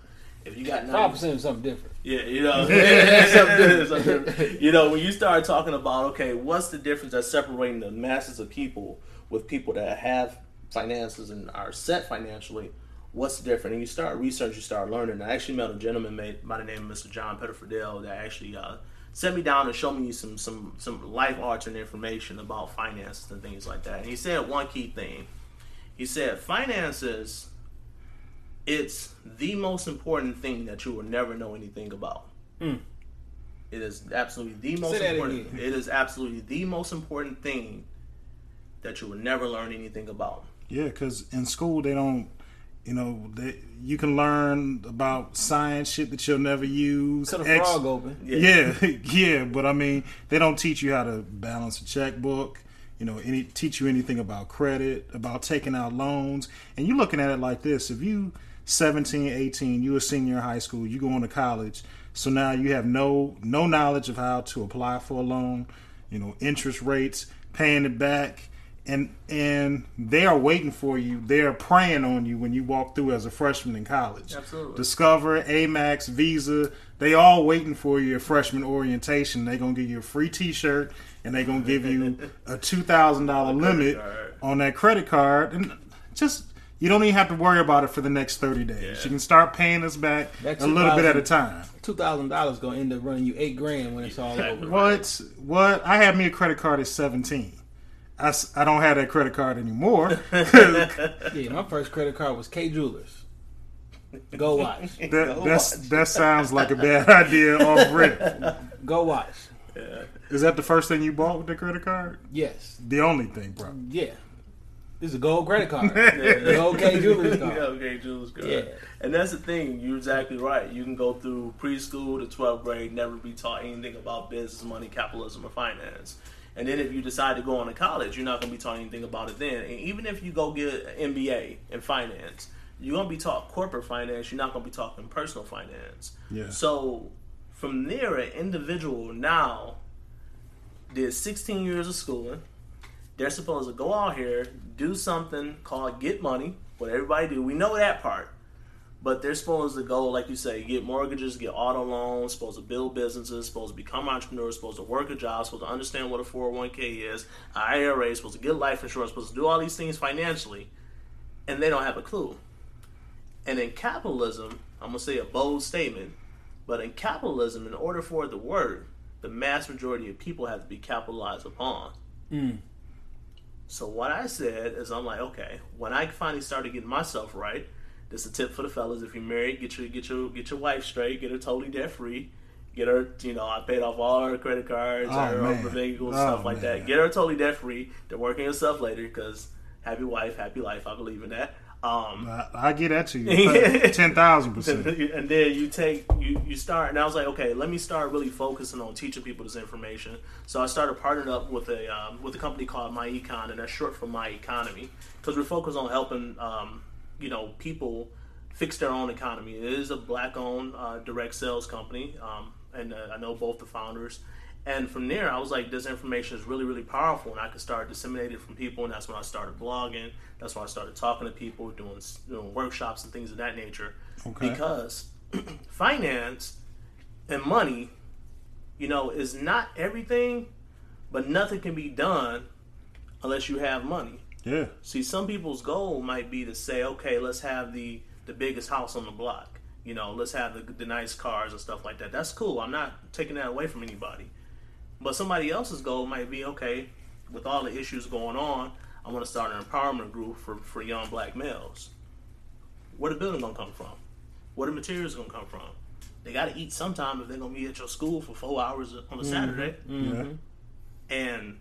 Speaker 3: if you got 90
Speaker 1: Five percent is something different.
Speaker 3: yeah, you know, Something- something- you know, when you start talking about okay, what's the difference that's separating the masses of people with people that have finances and are set financially? What's the difference? And you start research, you start learning. I actually met a gentleman made, by the name of Mr. John Pettifordale that actually uh, sent me down and showed me some some some life altering information about finances and things like that. And he said one key thing. He said finances it's the most important thing that you will never know anything about.
Speaker 1: Mm.
Speaker 3: It is absolutely the most
Speaker 1: Say
Speaker 3: important.
Speaker 1: again.
Speaker 3: It is absolutely the most important thing that you will never learn anything about.
Speaker 2: Yeah, because in school they don't, you know, they, you can learn about science shit that you'll never use.
Speaker 1: Cut a
Speaker 2: Ex-
Speaker 1: frog open.
Speaker 2: Yeah, yeah, but I mean, they don't teach you how to balance a checkbook. You know, any teach you anything about credit, about taking out loans, and you're looking at it like this: if you 17, 18, you a senior in high school, you going to college, so now you have no no knowledge of how to apply for a loan, you know, interest rates, paying it back, and and they are waiting for you. They are preying on you when you walk through as a freshman in college.
Speaker 3: Absolutely.
Speaker 2: Discover, Amex, Visa, they all waiting for you at freshman orientation. They're gonna give you a free T-shirt and they're gonna give you a two thousand dollar limit on that credit card, and just you don't even have to worry about it for the next thirty days.
Speaker 3: Yeah.
Speaker 2: You can start paying us back
Speaker 1: That
Speaker 2: a little bit at a time.
Speaker 1: Two thousand dollars gonna end up running you eight grand when it's all over.
Speaker 2: What? What? I had me a credit card at seventeen. I, I don't have that credit card anymore.
Speaker 1: Yeah, my first credit card was Kay Jewelers. Go watch.
Speaker 2: That that's, that sounds like a bad idea off rip.
Speaker 1: Go watch.
Speaker 3: Yeah.
Speaker 2: Is that the first thing you bought with the credit card?
Speaker 1: Yes.
Speaker 2: The only thing, bro.
Speaker 1: Yeah. This is a gold credit card. the old Kay Jewelers
Speaker 3: yeah,
Speaker 1: card.
Speaker 3: okay, Jules. Good.
Speaker 1: Yeah.
Speaker 3: And that's the thing. You're exactly right. You can go through preschool to 12th grade, never be taught anything about business, money, capitalism, or finance. And then if you decide to go on to college, you're not going to be taught anything about it then. And even if you go get an MBA in finance, you're going to be taught corporate finance. You're not going to be talking personal finance.
Speaker 2: Yeah.
Speaker 3: So from there, an individual now did 16 years of schooling. They're supposed to go out here, do something called get money, what everybody do. We know that part. But they're supposed to go, like you say, get mortgages, get auto loans, supposed to build businesses, supposed to become entrepreneurs, supposed to work a job, supposed to understand what a 401k is, IRA, supposed to get life insurance, supposed to do all these things financially, and they don't have a clue. And in capitalism, I'm gonna say a bold statement, but in capitalism, in order for it to work, the mass majority of people have to be capitalized upon.
Speaker 1: Mm.
Speaker 3: So what I said is, I'm like, okay, when I finally started getting myself right, this is a tip for the fellas: if you're married, get your get your get your wife straight, get her totally debt free, get her, you know, I paid off all her credit cards,
Speaker 2: Oh,
Speaker 3: her
Speaker 2: man.
Speaker 3: vehicles,
Speaker 2: Oh,
Speaker 3: stuff like
Speaker 2: man.
Speaker 3: that. Get her totally debt free. To work on yourself later, because happy wife, happy life. I believe in that. Um,
Speaker 2: I, I get that to you. Ten thousand percent.
Speaker 3: and then you take you you start and I was like okay let me start really focusing on teaching people this information. So I started partnering up with a um, with a company called My Econ and that's short for My Economy because we're focused on helping um, you know people fix their own economy. It is a black owned uh, direct sales company. Um, and uh, I know both the founders and from there, I was like, this information is really, really powerful, and I could start disseminating it from people. And that's when I started blogging. That's when I started talking to people, doing doing workshops and things of that nature.
Speaker 2: Okay.
Speaker 3: Because finance and money, you know, is not everything, but nothing can be done unless you have money.
Speaker 2: Yeah.
Speaker 3: See, some people's goal might be to say, okay, let's have the the biggest house on the block. You know, let's have the, the nice cars and stuff like that. That's cool. I'm not taking that away from anybody. But somebody else's goal might be, okay, with all the issues going on, I want to start an empowerment group for, for young black males. Where the building gonna come from? Where the materials gonna come from? They got to eat sometime if they're gonna be at your school for four hours on a Saturday
Speaker 2: Yeah.
Speaker 3: and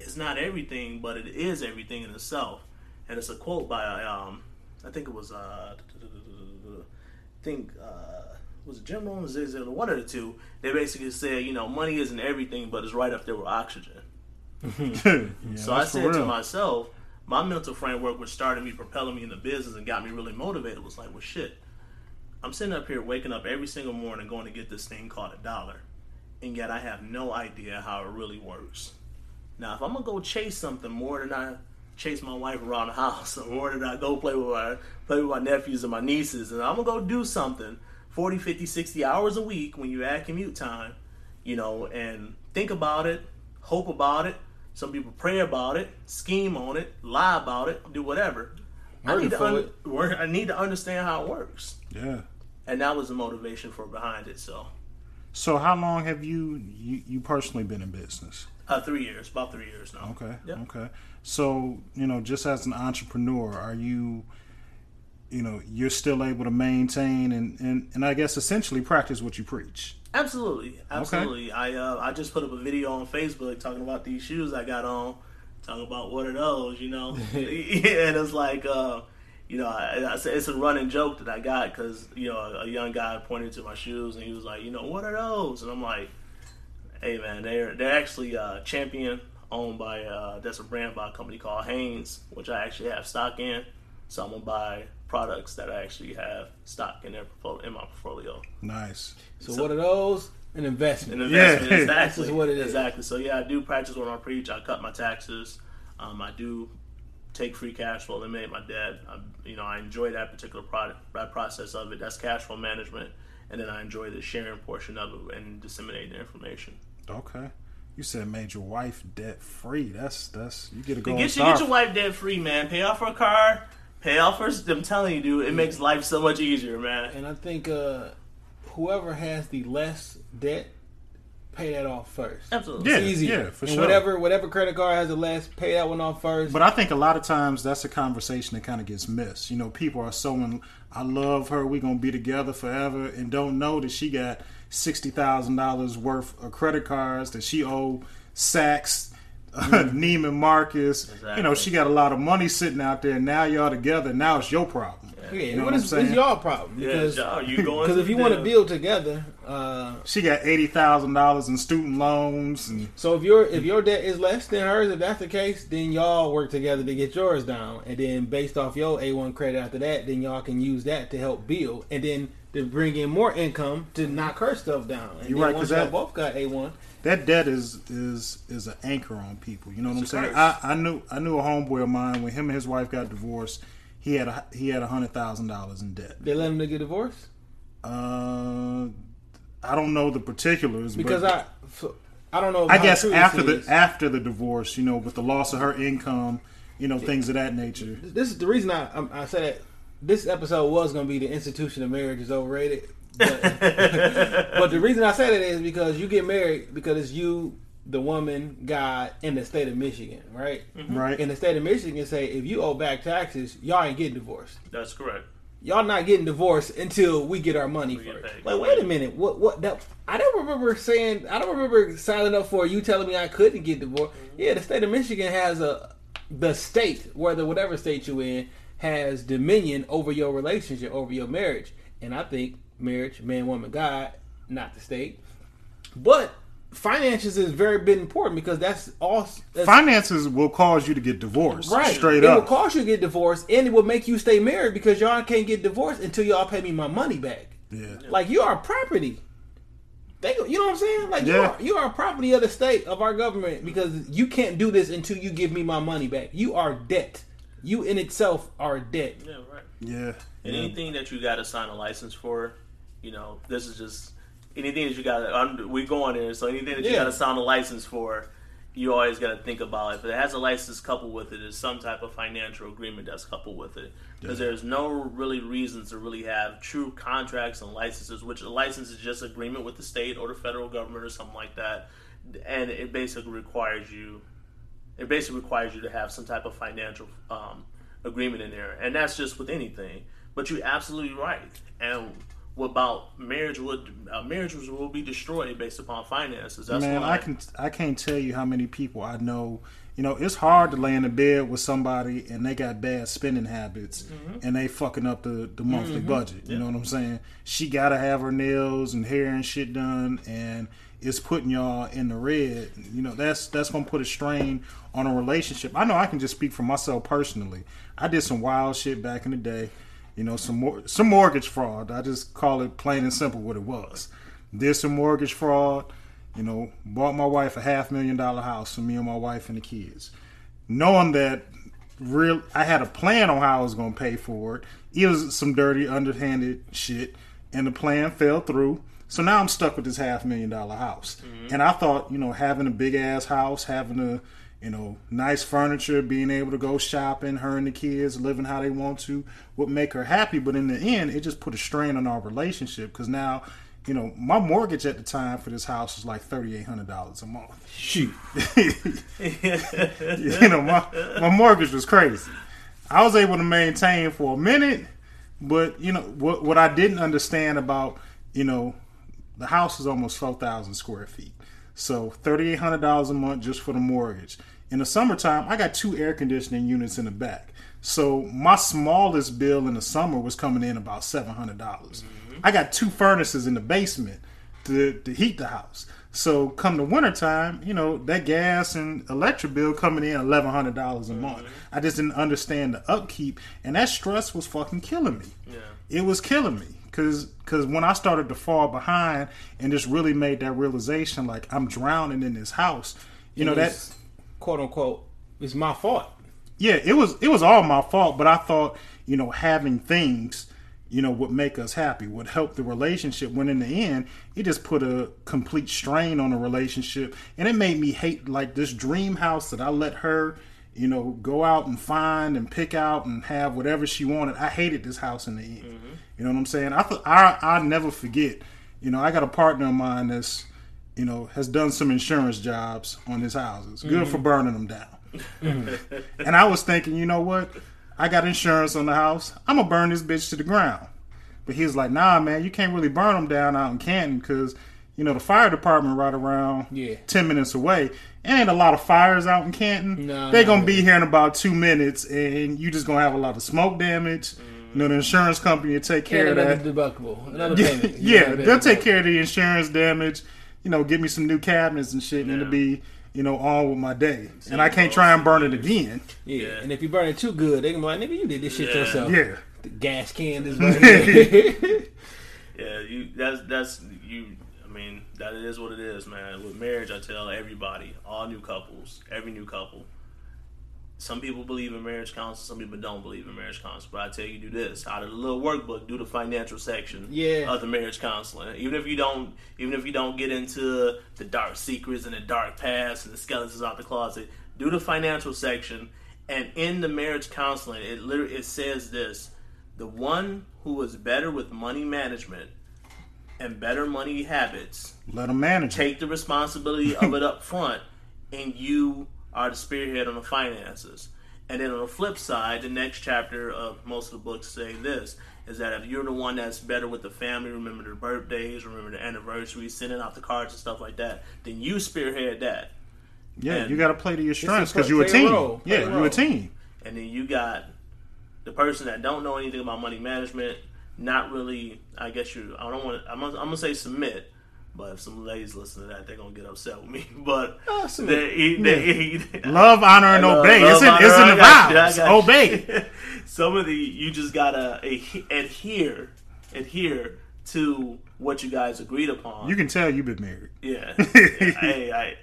Speaker 3: it's not everything, but it is everything in itself. And it's a quote by um, I think it was uh, I think uh, was it Jim Rohn or Zig Ziglar, one of the two. They basically said, you know, money isn't everything, but it's right up there with oxygen.
Speaker 2: yeah
Speaker 3: So I said to myself, my mental framework, which started me propelling me into business and got me really motivated, was like, well, shit. I'm sitting up here waking up every single morning going to get this thing called a dollar, and yet I have no idea how it really works. Now, if I'm gonna go chase something more than I chase my wife around the house, or more than I go play with my play with my nephews and my nieces, and I'm gonna go do something 40, 50, 60 hours a week when you add commute time, you know, and think about it, hope about it. Some people pray about it, scheme on it, lie about it, do whatever. I need to un-
Speaker 1: it.
Speaker 3: work- I need to understand how it works,
Speaker 2: Yeah.
Speaker 3: and that was the motivation for behind it. So,
Speaker 2: So how long have you, you you personally been in business?
Speaker 3: uh, three years, about three years now.
Speaker 2: Okay.
Speaker 3: Yep.
Speaker 2: Okay. So, you know, just as an entrepreneur, are you you know, you're still able to maintain and, and, and I guess essentially practice what you preach.
Speaker 3: Absolutely, absolutely. I uh, I just put up a video on Facebook talking about these shoes I got on. talking about what are those, you know? and it's like, uh, you know, I, I, it's a running joke that I got because you know a, a, young guy pointed to my shoes and he was like, you know, what are those? And I'm like, hey man, they're they're actually uh, Champion, owned by uh, that's a brand by a company called Hanes, which I actually have stock in. So I'm gonna buy products that I actually have stock in their in my portfolio.
Speaker 2: Nice.
Speaker 1: So, so what are those? An investment.
Speaker 3: An investment, yeah. exactly. This is what it is. Exactly. So yeah, I do practice what I preach. I cut my taxes. Um, I do take free cash flow, eliminate my debt. I, you know, I enjoy that particular product, that process of it. That's cash flow management, and then I enjoy the sharing portion of it and disseminating the information.
Speaker 2: Okay. You said made your wife debt free. That's that's you get a go.
Speaker 3: Get you get your wife debt free, man. Pay off her car. Pay off her. I'm telling you, dude, it makes life so much easier, man.
Speaker 1: And I think uh, whoever has the less debt pay that off first.
Speaker 3: Absolutely,
Speaker 2: yeah, it's easy. Yeah, for
Speaker 1: and
Speaker 2: sure.
Speaker 1: Whatever whatever credit card has the less, pay that one off first.
Speaker 2: But I think a lot of times that's a conversation that kind of gets missed. You know, people are so in, I love her, We're gonna be together forever, and don't know that she got sixty thousand dollars worth of credit cards that she owe Saks. Neiman Marcus, exactly. you know, she got a lot of money sitting out there. Now y'all together. Now it's your problem.
Speaker 1: Yeah, you know what, what is, it's y'all problem because
Speaker 3: yeah, you going
Speaker 1: because if you want to build together, uh,
Speaker 2: she got eighty thousand dollars in student loans. And,
Speaker 1: so if your if your debt is less than hers, if that's the case, then y'all work together to get yours down, and then based off your A one credit after that, then y'all can use that to help build, and then to bring in more income to knock her stuff down. And
Speaker 2: You're right because
Speaker 1: that both got A one.
Speaker 2: That debt is is is an anchor on people. You know what it's I'm saying? I, I knew I knew a homeboy of mine when him and his wife got divorced he had a, he had a hundred thousand dollars in debt.
Speaker 1: They let him to get divorced.
Speaker 2: Uh, I don't know the particulars
Speaker 1: because I I don't know.
Speaker 2: I guess after the after the divorce, you know, with the loss of her income, you know, things of that nature.
Speaker 1: This is the reason I I said that this episode was going to be the institution of marriage is overrated. But, but the reason I say that is because you get married because it's you the woman got in the state of Michigan, right?
Speaker 2: Mm-hmm. Right.
Speaker 1: In the state of Michigan, say if you owe back taxes, y'all ain't getting divorced.
Speaker 3: That's correct.
Speaker 1: Y'all not getting divorced until we get our money we first. Like, wait a minute, what? What? That, I don't remember saying. I don't remember signing up for you telling me I couldn't get divorced. Mm-hmm. Yeah, the state of Michigan has a the state, whether whatever state you in, has dominion over your relationship, over your marriage. And I think marriage, man, woman, God, not the state. But finances is very big important because that's all. That's,
Speaker 2: finances will cause you to get divorced.
Speaker 1: Right,
Speaker 2: straight
Speaker 1: it
Speaker 2: up.
Speaker 1: It will cause you to get divorced, and it will make you stay married because y'all can't get divorced until y'all pay me my money back.
Speaker 2: Yeah,
Speaker 1: like you are property. They, you know what I'm saying? Like yeah. you are, you are property of the state of our government because you can't do this until you give me my money back. You are debt. You in itself are debt.
Speaker 3: Yeah, right.
Speaker 2: Yeah.
Speaker 3: And yeah. anything that you got to sign a license for, you know, this is just anything that you got, we go on there. So anything that you yeah. got to sign a license for, you always got to think about it. if it has a license coupled with it, is some type of financial agreement that's coupled with it. Because yeah. there's no really reasons to really have true contracts and licenses, which a license is just agreement with the state or the federal government or something like that, and it basically requires you. It basically requires you to have some type of financial um, agreement in there, and that's just with anything. But you're absolutely right, and about marriage would uh, marriages will be destroyed based upon finances. That's
Speaker 2: Man, I can I can't tell you how many people I know. You know, it's hard to lay in the bed with somebody and they got bad spending habits mm-hmm. and they fucking up the, the monthly mm-hmm. budget. You know what I'm saying? She gotta have her nails and hair and shit done and it's putting y'all in the red. You know, that's that's gonna put a strain on a relationship. I know I can just speak for myself personally. I did some wild shit back in the day you know, some more some mortgage fraud. I just call it plain and simple what it was. Did some mortgage fraud. You know, bought my wife a half million dollar house for me and my wife and the kids, knowing that real I had a plan on how I was going to pay for it. It was some dirty, underhanded shit, and the plan fell through. So now I'm stuck with this half million dollar house. Mm-hmm. And I thought, you know, having a big ass house, having a you know, nice furniture, being able to go shopping, her and the kids living how they want to would make her happy. But in the end, it just put a strain on our relationship because now, you know, my mortgage at the time for this house was like thirty eight hundred dollars a month.
Speaker 1: Shoot,
Speaker 2: you know, my my mortgage was crazy. I was able to maintain for a minute, but you know what? What I didn't understand about you know, the house is almost four thousand square feet. So thirty eight hundred dollars a month just for the mortgage. in the summertime, I got two air conditioning units in the back. So my smallest bill in the summer was coming in about seven hundred dollars. Mm-hmm. I got two furnaces in the basement to, to heat the house. So come the wintertime, you know, that gas and electric bill coming in eleven hundred dollars a month. Mm-hmm. I just didn't understand the upkeep and that stress was fucking killing me.
Speaker 3: Yeah.
Speaker 2: It was killing me. Cause, Cause when I started to fall behind and just really made that realization, like I'm drowning in this house, you know, that
Speaker 1: quote unquote is my fault.
Speaker 2: yeah, it was it was all my fault, but I thought, you know, having things, you know, would make us happy, would help the relationship. When in the end, it just put a complete strain on the relationship, and it made me hate like this dream house that I let her, you know, go out and find and pick out and have whatever she wanted. I hated this house in the end. Mm-hmm. You know what I'm saying? I I I never forget. You know, I got a partner of mine that's, you know, has done some insurance jobs on his houses. Good for mm-hmm. burning them down. Mm-hmm. And I was thinking, you know what? I got insurance on the house. I'm gonna burn this bitch to the ground. But he was like, Nah, man, you can't really burn them down out in Canton because you know the fire department right around
Speaker 1: Yeah.
Speaker 2: ten minutes away. Ain't a lot of fires out in Canton.
Speaker 1: No,
Speaker 2: They're gonna be here in about two minutes, and you just gonna have a lot of smoke damage. Mm-hmm. You know, the insurance company will take care
Speaker 1: And
Speaker 2: of that.
Speaker 1: deductible, another
Speaker 2: Yeah,
Speaker 1: payment.
Speaker 2: yeah,
Speaker 1: Another
Speaker 2: they'll take care of the insurance damage. You know, give me some new cabinets and shit, and it'll be you know on with my day. And I can't try and burn it again.
Speaker 1: Yeah.
Speaker 3: Yeah.
Speaker 1: and if you burn it too good, they can be like, "Nigga, you did this shit
Speaker 3: Yeah.
Speaker 1: yourself."
Speaker 2: Yeah,
Speaker 1: The gas can is burning.
Speaker 3: Yeah, you that's that's you. I mean, that is what it is, man. With marriage, I tell everybody, all new couples, every new couple. Some people believe in marriage counsel, some people don't believe in marriage counsel. But I tell you, do this out of the little workbook, do the financial section
Speaker 1: Yeah.
Speaker 3: of the marriage counseling. Even if you don't, even if you don't get into the dark secrets and the dark past and the skeletons out the closet, do the financial section. And in the marriage counseling, it literally it says this: the one who is better with money management and better money habits
Speaker 2: let them manage
Speaker 3: take the responsibility of it up front and you are the spearhead on the finances. And then on the flip side the next chapter of most of the books say this is that if you're the one that's better with the family remember their birthdays remember the anniversaries sending out the cards and stuff like that then you spearhead that.
Speaker 2: Yeah,
Speaker 3: And-
Speaker 2: you got to play to your strengths because you're a
Speaker 1: play a
Speaker 2: team. Yeah, you're a team.
Speaker 3: and then you got the person that don't know anything about money management not really i guess you i don't want to I'm, gonna- I'm gonna say submit but if some ladies listen to that they're gonna get upset with me but
Speaker 1: Oh, submit.
Speaker 3: they, they, they,
Speaker 2: Love, honor, and
Speaker 3: Love-
Speaker 2: obey.
Speaker 3: love,
Speaker 2: it's in,
Speaker 3: honor,
Speaker 2: it's in the
Speaker 3: got you,
Speaker 2: vows.
Speaker 3: you.
Speaker 2: Obey.
Speaker 3: some of the you just gotta adhere adhere to what you guys agreed upon
Speaker 2: You can tell you've been married.
Speaker 3: yeah. hey, I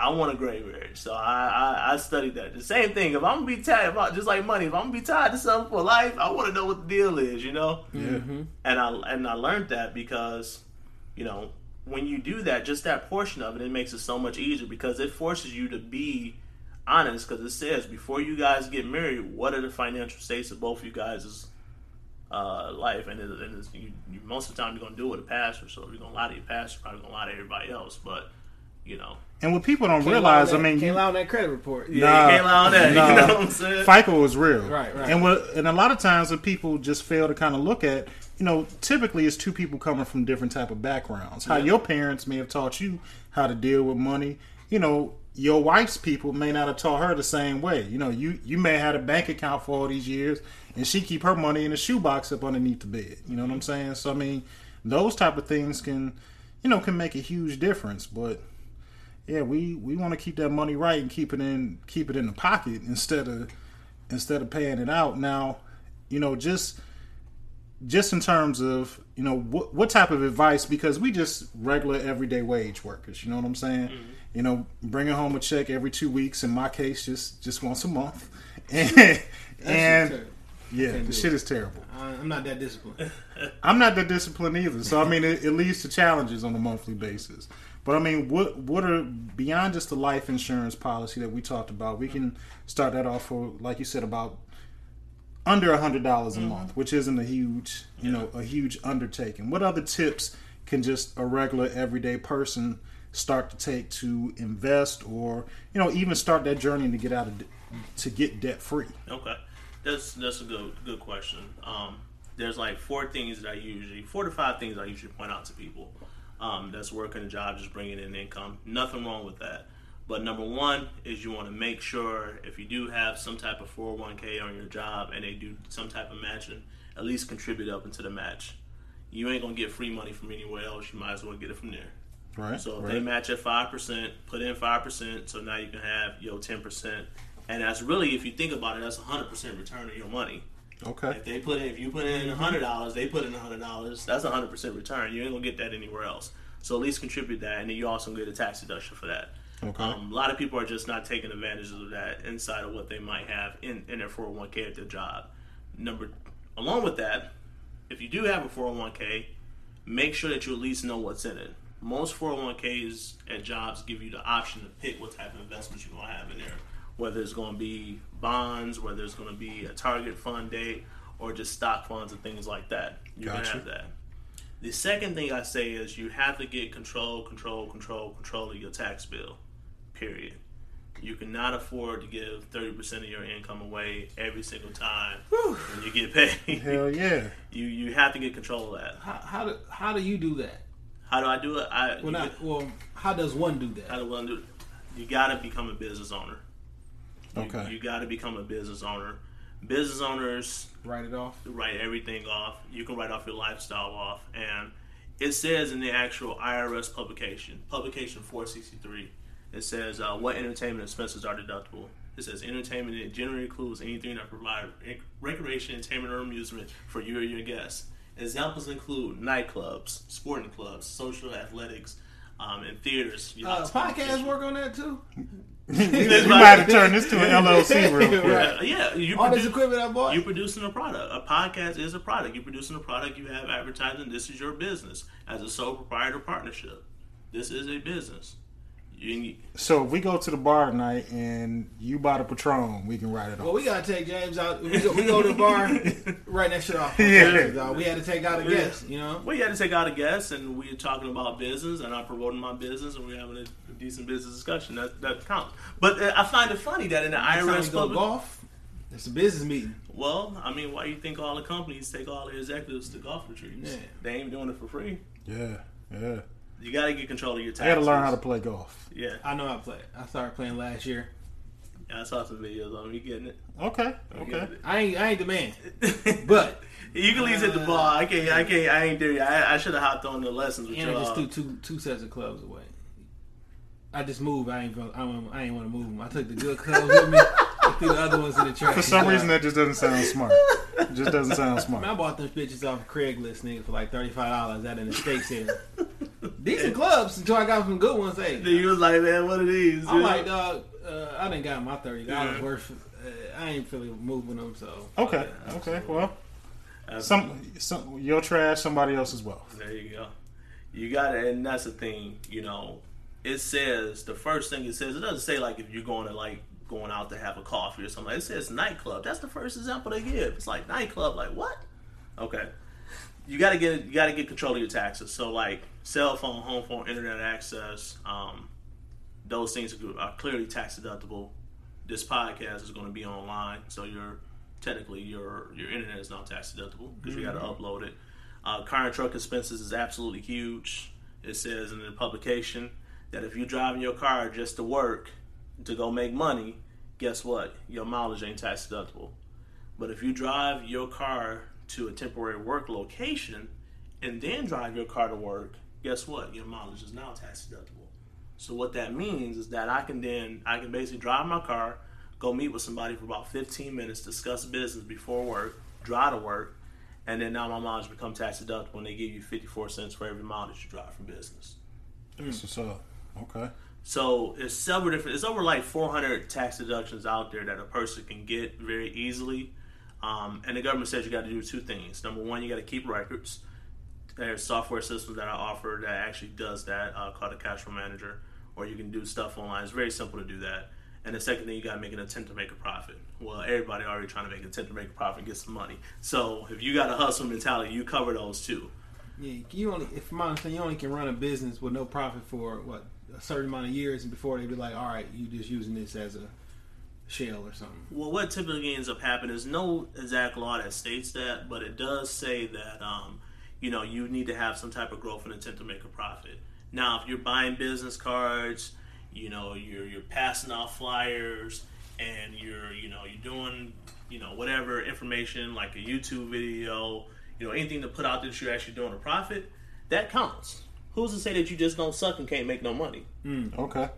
Speaker 3: I want a great marriage, so I, I I studied that. The same thing. If I'm gonna be tied, if I, just like money, if I'm gonna be tied to something for life, I want to know what the deal is, you know.
Speaker 2: Yeah. Mm-hmm.
Speaker 3: And I and I learned that because, you know, when you do that, just that portion of it, it makes it so much easier because it forces you to be honest. Because it says before you guys get married, what are the financial states of both you guys' uh, life? And, it, and it's, you, you, most of the time you're gonna do it with a pastor, so if you're gonna lie to your pastor, you're probably gonna lie to everybody else. But you know,
Speaker 2: And what people don't
Speaker 1: Can't
Speaker 2: realize,
Speaker 1: lie on
Speaker 2: I
Speaker 1: that-
Speaker 2: mean,
Speaker 1: can't
Speaker 2: you,
Speaker 1: lie on that credit report.
Speaker 3: yeah,
Speaker 2: Nah,
Speaker 3: you can't lie on that.
Speaker 2: nah.
Speaker 3: You know what I'm saying?
Speaker 2: FICO is real.
Speaker 1: Right, right.
Speaker 2: And what and a lot of times what people just fail to kind of look at, you know, typically it's two people coming from different type of backgrounds. How
Speaker 3: Yeah.
Speaker 2: your parents may have taught you how to deal with money. You know, your wife's people may not have taught her the same way. You know, you you may have had a bank account for all these years, and she keep her money in a shoebox up underneath the bed. You know what I'm saying? So I mean, those type of things can, you know, can make a huge difference. But yeah, we we want to keep that money right and keep it in keep it in the pocket instead of instead of paying it out. Now, you know, just just in terms of you know what what type of advice because we just regular everyday wage workers. You know what I'm saying? Mm-hmm. You know, bringing home a check every two weeks. In my case, just just once a month, and and yeah, the shit
Speaker 1: it.
Speaker 2: is terrible.
Speaker 1: I- I'm not that disciplined.
Speaker 2: I'm not that disciplined either. So I mean, it, it leads to challenges on a monthly basis. But I mean, what what are beyond just the life insurance policy that we talked about? We can start that off for, like you said, about under a hundred dollars a month, which isn't a huge, you know, a huge undertaking. What other tips can just a regular everyday person start to take to invest, or you know, even start that journey to get out of to get debt free?
Speaker 3: Okay, that's that's a good good question. Um, there's like four things that I usually, four to five things I usually point out to people. Um, that's working a job, just bringing in income. Nothing wrong with that. But number one is you want to make sure if you do have some type of 401k on your job and they do some type of matching, at least contribute up into the match. You ain't gonna get free money from anywhere else. You might as well get it from there.
Speaker 2: Right.
Speaker 3: So if
Speaker 2: right.
Speaker 3: they match at five percent, put in five percent. So now you can have your ten percent, and that's really, if you think about it, that's a hundred percent return of your money.
Speaker 2: okay.
Speaker 3: If they put in, if you put in hundred dollars, they put in hundred dollars. That's a hundred percent return. You ain't gonna get that anywhere else. So at least contribute that, and then you also get a tax deduction for that.
Speaker 2: Okay.
Speaker 3: Um, a lot of people are just not taking advantage of that inside of what they might have in, in their 401k at their job. Number, along with that, if you do have a 401k, make sure that you at least know what's in it. Most 401ks at jobs give you the option to pick what type of investments you're going to have in there, whether it's going to be bonds, whether it's going to be a target fund date, or just stock funds and things like that. You can
Speaker 2: Gotcha.
Speaker 3: have that. The second thing I say is you have to get control, control, control, control of your tax bill. Period. You cannot afford to give thirty percent of your income away every single time when you get paid.
Speaker 2: Hell yeah.
Speaker 3: You you have to get control of that.
Speaker 1: How, how do how do you do that?
Speaker 3: How do I do it? I
Speaker 1: Well, not
Speaker 3: get-
Speaker 1: well. How does one do that?
Speaker 3: how
Speaker 1: that?
Speaker 3: do I do it? You got to become a business owner. You-
Speaker 2: Okay.
Speaker 3: You, got to become a business owner. Business owners
Speaker 1: Write it off.
Speaker 3: write everything off. You can write off your lifestyle off, and it says in the actual IRS publication, publication 463, it says uh, what entertainment expenses are deductible. It says entertainment it generally includes anything that provides recreation, entertainment, or amusement for you or your guests. Examples include nightclubs, sporting clubs, social athletics, um, and theaters. You
Speaker 1: Uh, podcast work on that too.
Speaker 2: you might have to turn this to an LLC real quick.
Speaker 1: Right.
Speaker 3: Uh, yeah, you
Speaker 1: All this equipment I bought.
Speaker 3: You're producing a product. A podcast is a product. You're producing a product. You have advertising. This is your business as a sole proprietor partnership. This is a business. You,
Speaker 2: So if we go to the bar tonight and you buy the Patron, we can write it off.
Speaker 1: well, we gotta take James out. We go, we go to the bar, write that shit off.
Speaker 2: Yeah.
Speaker 1: dog. We had to take out a guest. You know.
Speaker 3: we had to take out a guest, and we are talking about business, and I'm promoting my business, and we're having a, a decent business discussion. That that counts. But uh, I find it funny that in the
Speaker 1: Next time
Speaker 3: IRS
Speaker 1: we go
Speaker 3: public,
Speaker 1: golf. It's a business meeting.
Speaker 3: well, I mean, why you think all the companies take all their executives to golf retreats?
Speaker 1: Yeah.
Speaker 3: They ain't doing it for free.
Speaker 2: Yeah, yeah.
Speaker 3: You got to get control of your taxes.
Speaker 2: I got to learn how to play golf.
Speaker 3: Yeah,
Speaker 1: I know how to play. I started playing last year.
Speaker 3: I saw some videos on him. You getting it?
Speaker 2: Okay,
Speaker 3: You
Speaker 2: okay.
Speaker 3: getting
Speaker 1: I ain't I ain't the man, but
Speaker 3: You can at least hit the ball. I can't. I can't. I ain't there. yet. I, I should have hopped on the lessons with
Speaker 1: and I
Speaker 3: y'all.
Speaker 1: just threw two two sets of clubs away. I just moved. I ain't. gonna- I ain't, I ain't want to move them. I took the good clubs with me. I threw the other ones in the trash.
Speaker 2: For some reason, that just doesn't sound smart. It just doesn't sound
Speaker 1: I, mean,
Speaker 2: smart.
Speaker 1: I bought them bitches off Craigslist, nigga, for like thirty five dollars out in the state sale. Decent clubs until I got some good ones. Hey,
Speaker 3: Then you was like, man, what are these?
Speaker 1: I'm like, dog. Uh, I didn't got my thirty dollars
Speaker 3: Yeah.
Speaker 1: worth. Uh, I ain't really moving them, so
Speaker 2: Okay,
Speaker 3: Yeah,
Speaker 2: okay. Well,
Speaker 3: Absolutely.
Speaker 2: some, some your trash, somebody else's wealth.
Speaker 3: There you go. You got it, and that's the thing. You know, it says the first thing it says. It doesn't say like if you're going to like going out to have a coffee or something. It says nightclub. That's the first example they give. It's like nightclub. Like what? Okay. You got to get you got to get control of your taxes. So like cell phone, home phone, internet access. Um, those things are, clearly tax deductible. This podcast is going to be online, so you're technically your your internet is not tax deductible because you got to upload it. Uh, car and truck expenses is absolutely huge. It says in the publication that if you're driving your car just to work to go make money, guess what? Your mileage ain't tax deductible. But if you drive your car to a temporary work location and then drive your car to work, guess what? Your mileage is now tax deductible. So what that means is that I can then I can basically drive my car, go meet with somebody for about 15 minutes, discuss business before work, drive to work, and then now my mileage become tax deductible and they give you 54 cents for every mile that you drive from business.
Speaker 2: That's hmm. what's up. Okay.
Speaker 3: So it's several different. It's over like 400 tax deductions out there that a person can get very easily. Um, and the government says you got to do two things. Number one, you got to keep records. There's software systems that I offer that actually does that, uh, called a cash flow manager, or you can do stuff online. It's very simple to do that. And the second thing, you got to make an attempt to make a profit. Well, everybody already trying to make an attempt to make a profit get some money. So if you got a hustle mentality, you cover those two.
Speaker 1: yeah, you only if my understanding, you only can run a business with no profit for what a certain amount of years, and before they be like, all right, you just using this as a shell or something.
Speaker 3: Well, what typically ends up happening is no exact law that states that, but it does say that um, you know you need to have some type of growth and intent to make a profit. Now, if you're buying business cards, you know you're you're passing out flyers and you're you know you're doing you know whatever information like a YouTube video, you know anything to put out that you're actually doing a profit, that counts. Who's to say that you just don't suck and can't make no money?
Speaker 2: Okay.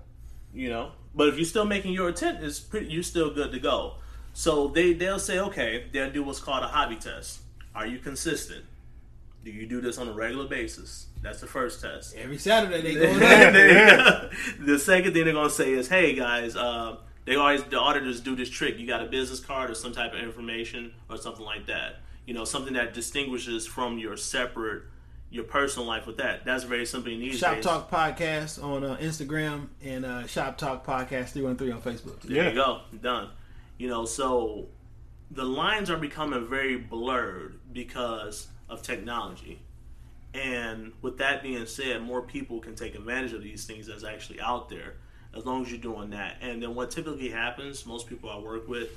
Speaker 3: you know. But if you're still making your intent, it's pretty. You're still good to go. So they they'll say, okay, they'll do what's called a hobby test. Are you consistent? Do you do this on a regular basis? That's the first test.
Speaker 1: Every Saturday they go there.
Speaker 3: the second thing they're gonna say is, "Hey guys, uh, they always the auditors do this trick. You got a business card or some type of information or something like that. You know, something that distinguishes from your separate, your personal life with that. That's very simple these
Speaker 1: Shop
Speaker 3: days.
Speaker 1: Talk Podcast on uh, Instagram and uh, Shop Talk Podcast 313 on Facebook.
Speaker 3: There
Speaker 2: Yeah.
Speaker 3: you go, done. You know, so the lines are becoming very blurred because of technology. And with that being said, more people can take advantage of these things that's actually out there as long as you're doing that. And then what typically happens, most people I work with,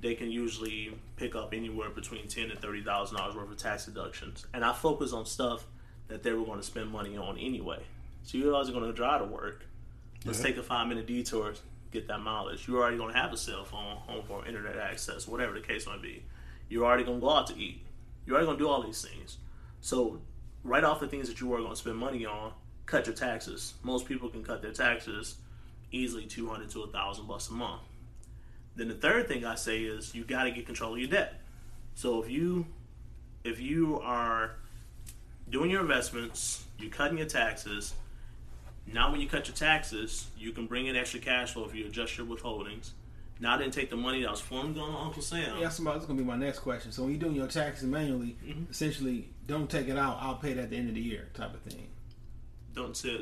Speaker 3: they can usually pick up anywhere between ten to thirty thousand dollars worth of tax deductions. And I focus on stuff that they were going to spend money on anyway. So you're always going to drive to work. Let's
Speaker 2: Yeah.
Speaker 3: take a five minute detour, get that mileage. You're already going to have a cell phone, home phone, internet access, whatever the case might be. You're already going to go out to eat. You're already going to do all these things. So, right off the things that you were going to spend money on, cut your taxes. Most people can cut their taxes easily 200 to a thousand bucks a month. Then the third thing I say is you got to get control of your debt. So if you if you are doing your investments, you're cutting your taxes. Now, when you cut your taxes, you can bring in extra cash flow if you adjust your withholdings. Now, I didn't take the money that was formed on Uncle Sam.
Speaker 1: Yeah, somebody, that's gonna be my next question. So when you're doing your taxes manually,
Speaker 3: Mm-hmm.
Speaker 1: essentially, don't take it out. I'll pay it at the end of the year, type of thing.
Speaker 3: Don't say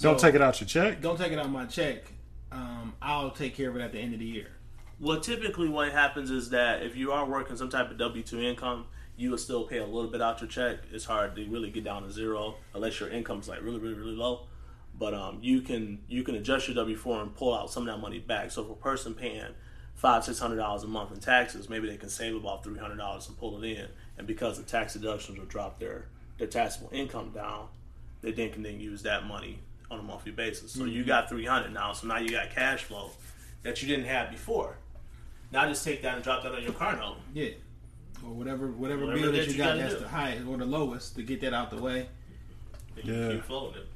Speaker 2: Don't take it out your check.
Speaker 1: Don't take it out my check. Um, I'll take care of it at the end of the year.
Speaker 3: Well, typically, what happens is that if you are working some type of W two income, you will still pay a little bit out your check. It's hard to really get down to zero unless your income's like really, really, really low. But um, you can you can adjust your W four and pull out some of that money back. So if a person paying five six hundred dollars a month in taxes, maybe they can save about three hundred dollars and pull it in. And because the tax deductions will drop their their taxable income down, they then can then use that money on a monthly basis. So you got three hundred now. So now you got cash flow that you didn't have before. Now just take that and drop that on your car note.
Speaker 1: Yeah, or whatever whatever,
Speaker 3: Whatever
Speaker 1: bill
Speaker 3: that
Speaker 1: that you
Speaker 3: you
Speaker 1: got
Speaker 3: gotta
Speaker 1: that's
Speaker 3: do.
Speaker 1: the highest or the lowest to get that out the way.
Speaker 3: and you
Speaker 2: Yeah.
Speaker 3: keep floating it.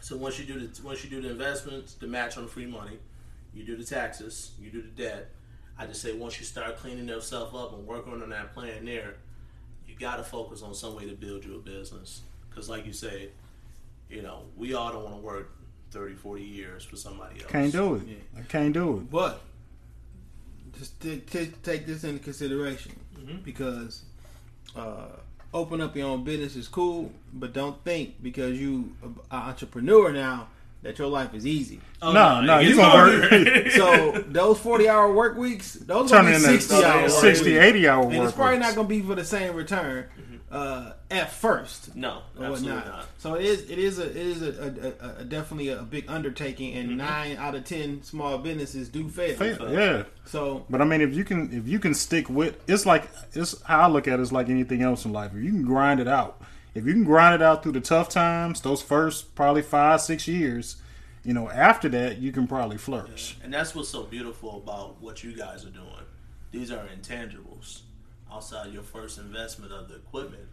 Speaker 3: So once you do the once you do the investments, the match on the free money, you do the taxes, you do the debt. I just say once you start cleaning yourself up and working on that plan there, you got to focus on some way to build you a business. Because like you say, you know, we all don't want to work 30, 40 years for somebody else.
Speaker 2: Can't do it.
Speaker 1: Yeah.
Speaker 2: I can't do it.
Speaker 1: But just t- t- take this into consideration
Speaker 3: Mhm.
Speaker 1: because uh, open up your own business is cool, but don't think because you're an entrepreneur now that your life is easy.
Speaker 3: Oh,
Speaker 2: No, no,
Speaker 3: it
Speaker 2: you
Speaker 3: gets
Speaker 2: gonna
Speaker 3: harder.
Speaker 2: work.
Speaker 1: So those forty hour work weeks, those
Speaker 2: Turn
Speaker 1: gonna
Speaker 2: it
Speaker 1: be
Speaker 2: into
Speaker 1: sixty hour work
Speaker 2: 60,
Speaker 1: weeks.
Speaker 2: 80 hour work
Speaker 1: and it's probably
Speaker 2: weeks.
Speaker 1: not gonna be for the same return uh, at first.
Speaker 3: no, absolutely
Speaker 1: whatnot.
Speaker 3: not.
Speaker 1: So it is. It is a. It is a, a, a, a definitely a big undertaking, and nine out of ten small businesses do fail.
Speaker 2: Fail, Yeah.
Speaker 1: So
Speaker 2: But I mean, if you can, if you can stick with, it's like it's how I look at it. It's like anything else in life. If you can grind it out, if you can grind it out through the tough times, those first probably five, six years, you know, after that you can probably flourish.
Speaker 3: And that's what's so beautiful about what you guys are doing. These are intangibles outside your first investment of the equipment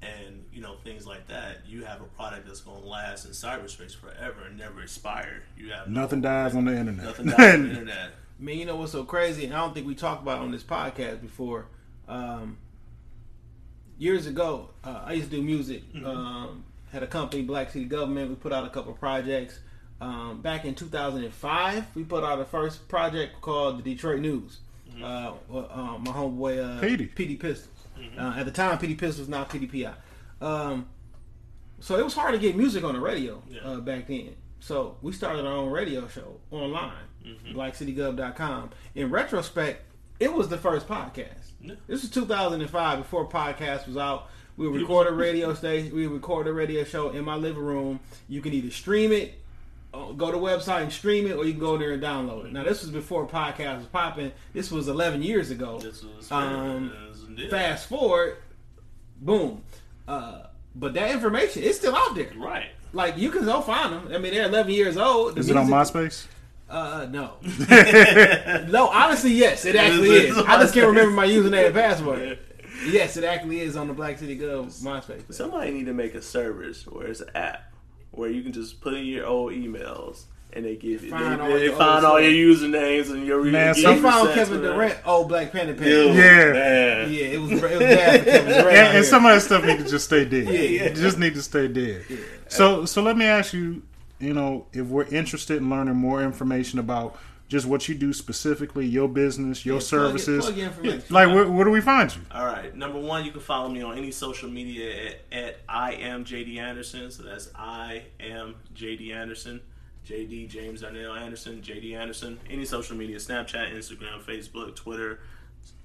Speaker 3: and you know things like that. You have a product that's going to last in cyberspace forever and never expire. You have no-
Speaker 2: Nothing dies on the internet.
Speaker 3: nothing dies on the internet.
Speaker 1: I mean, you know what's so crazy? And I don't think we talked about it on this podcast before. Um, years ago, uh, I used to do music. Um, had a company, Black City Government. We put out a couple projects. Um, back in 2005, we put out a first project called the Detroit News. Uh, well, uh, my homeboy uh,
Speaker 2: Petey.
Speaker 1: Petey Pistols. Uh, at the time, Petey Pistols, now PDPI. Um, so it was hard to get music on the radio
Speaker 3: Yeah.
Speaker 1: uh, back then. So we started our own radio show online, blackcitygov.com. In retrospect, it was the first podcast.
Speaker 3: Yeah.
Speaker 1: This was 2005 before podcast was out. We would record a radio station. We would record a radio show in my living room. You can either stream it, uh, go to the website and stream it, or you can go there and download it. Now this was before podcast was popping. This was 11 years ago.
Speaker 3: This was
Speaker 1: Um,
Speaker 3: this was indeed.
Speaker 1: Fast forward, boom. Uh, but that information is still out there.
Speaker 3: Right.
Speaker 1: like you can go find them. I mean, they're 11 years old. The
Speaker 2: Is it on
Speaker 1: music-
Speaker 2: MySpace?
Speaker 1: Uh, no. no, honestly, yes, it actually
Speaker 3: It is
Speaker 1: is. I just can't remember my username and password. Yes, it actually is on the Black City Gov MySpace. page.
Speaker 3: Somebody need to make a service where it's an app where you can just put in your old emails and they give you
Speaker 1: Find
Speaker 3: they,
Speaker 1: all
Speaker 3: they find all your usernames and your
Speaker 2: Man,
Speaker 3: give
Speaker 2: some-
Speaker 1: They
Speaker 3: you
Speaker 1: found Kevin. Durant old Black Panther page.
Speaker 3: Dude,
Speaker 2: Yeah.
Speaker 1: Yeah, it was it was bad for Kevin Durant.
Speaker 2: And, and some of that stuff need to just stay dead.
Speaker 1: Yeah, yeah.
Speaker 2: Just need to stay dead. So, so let me ask you. You know, if we're interested in learning more information about just what you do specifically, your business, your
Speaker 1: Yeah, plug it-
Speaker 2: services,
Speaker 1: plug your information.
Speaker 2: like where, where do we find you?
Speaker 3: All right. Number one, you can follow me on any social media at, at I am JD Anderson. So that's I am JD Anderson. JD James Darnell Anderson, JD Anderson. Any social media, Snapchat, Instagram, Facebook, Twitter,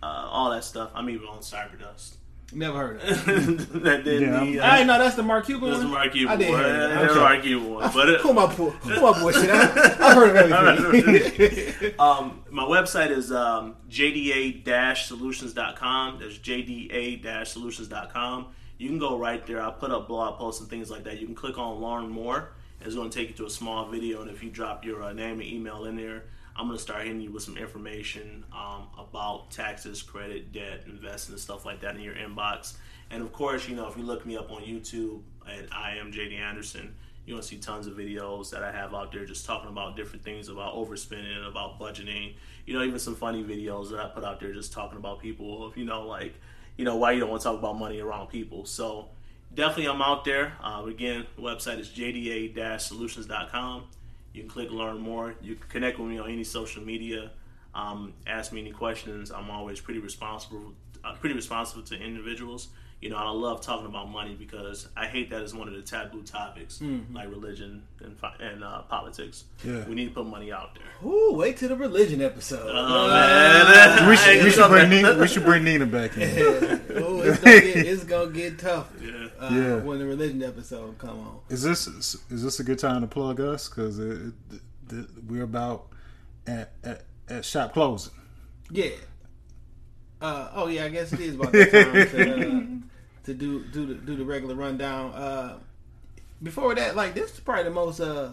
Speaker 3: uh, all that stuff. I'm even on Cyberdust.
Speaker 1: Never heard of it.
Speaker 3: that did
Speaker 2: Yeah,
Speaker 3: the,
Speaker 1: I didn't know that's the Mark Cuban
Speaker 3: that's the. Mark Cuban
Speaker 1: I did
Speaker 3: one.
Speaker 1: hear that.
Speaker 3: That's the
Speaker 1: Okay.
Speaker 3: Mark Cuban one. But it,
Speaker 1: Who my boy? Who my boy? Shit, I, I heard of everything.
Speaker 3: Um, my website is um, jda-solutions.com. That's jda-solutions.com. You can go right there. I put up blog posts and things like that. You can click on Learn More. It's going to take you to a small video, and if you drop your uh, name and email in there, I'm to start hitting you with some information um, about taxes, credit, debt, investing, and stuff like that in your inbox. And of course, you know, if you look me up on YouTube at I am JD Anderson, you're gonna see tons of videos that I have out there just talking about different things about overspending, about budgeting. You know, even some funny videos that I put out there just talking about people. You know, like, you know, why you don't want to talk about money around people. So definitely, I'm out there. Uh, again, the website is jda-solutions.com. You can click learn more. You can connect with me on any social media. Um, ask me any questions. I'm always pretty responsible, uh, pretty responsible to individuals. You know, I love talking about money because I hate that it's one of the taboo topics, like religion and and uh, politics.
Speaker 2: Yeah.
Speaker 3: We need to put money out there.
Speaker 1: Ooh, wait till the religion episode.
Speaker 3: Oh man,
Speaker 2: We should, we should bring Nina, we should bring Nina back in.
Speaker 1: Ooh, it's, gonna get, it's gonna get tough
Speaker 3: Yeah.
Speaker 1: Uh,
Speaker 2: Yeah.
Speaker 1: when the religion episode come on.
Speaker 2: Is this is this a good time to plug us? Because we're about at, at at shop closing.
Speaker 1: Yeah. Uh, oh yeah, I guess it is about that time to, uh, to do do the do the regular rundown. Uh, before that, like this is probably the most uh,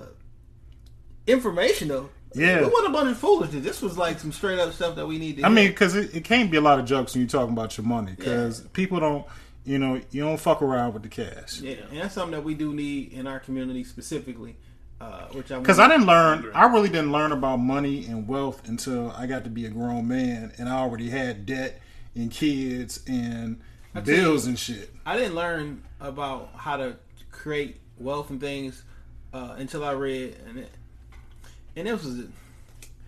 Speaker 1: informational.
Speaker 2: Yeah.
Speaker 1: it wasn't a bunch of foolishness. This was like some straight up stuff that we need to.
Speaker 2: I
Speaker 1: hear.
Speaker 2: mean, because it, it can't be a lot of jokes when you're talking about your money. Because people don't, you know, you don't fuck around with the cash.
Speaker 1: yeah, and that's something that we do need in our community specifically. Uh, which I
Speaker 2: Because I didn't learn, I really didn't learn about money and wealth until I got to be a grown man, and I already had debt and kids and
Speaker 1: tell
Speaker 2: bills
Speaker 1: you-
Speaker 2: and shit.
Speaker 1: I didn't learn about how to create wealth and things uh, until I read and it, and it was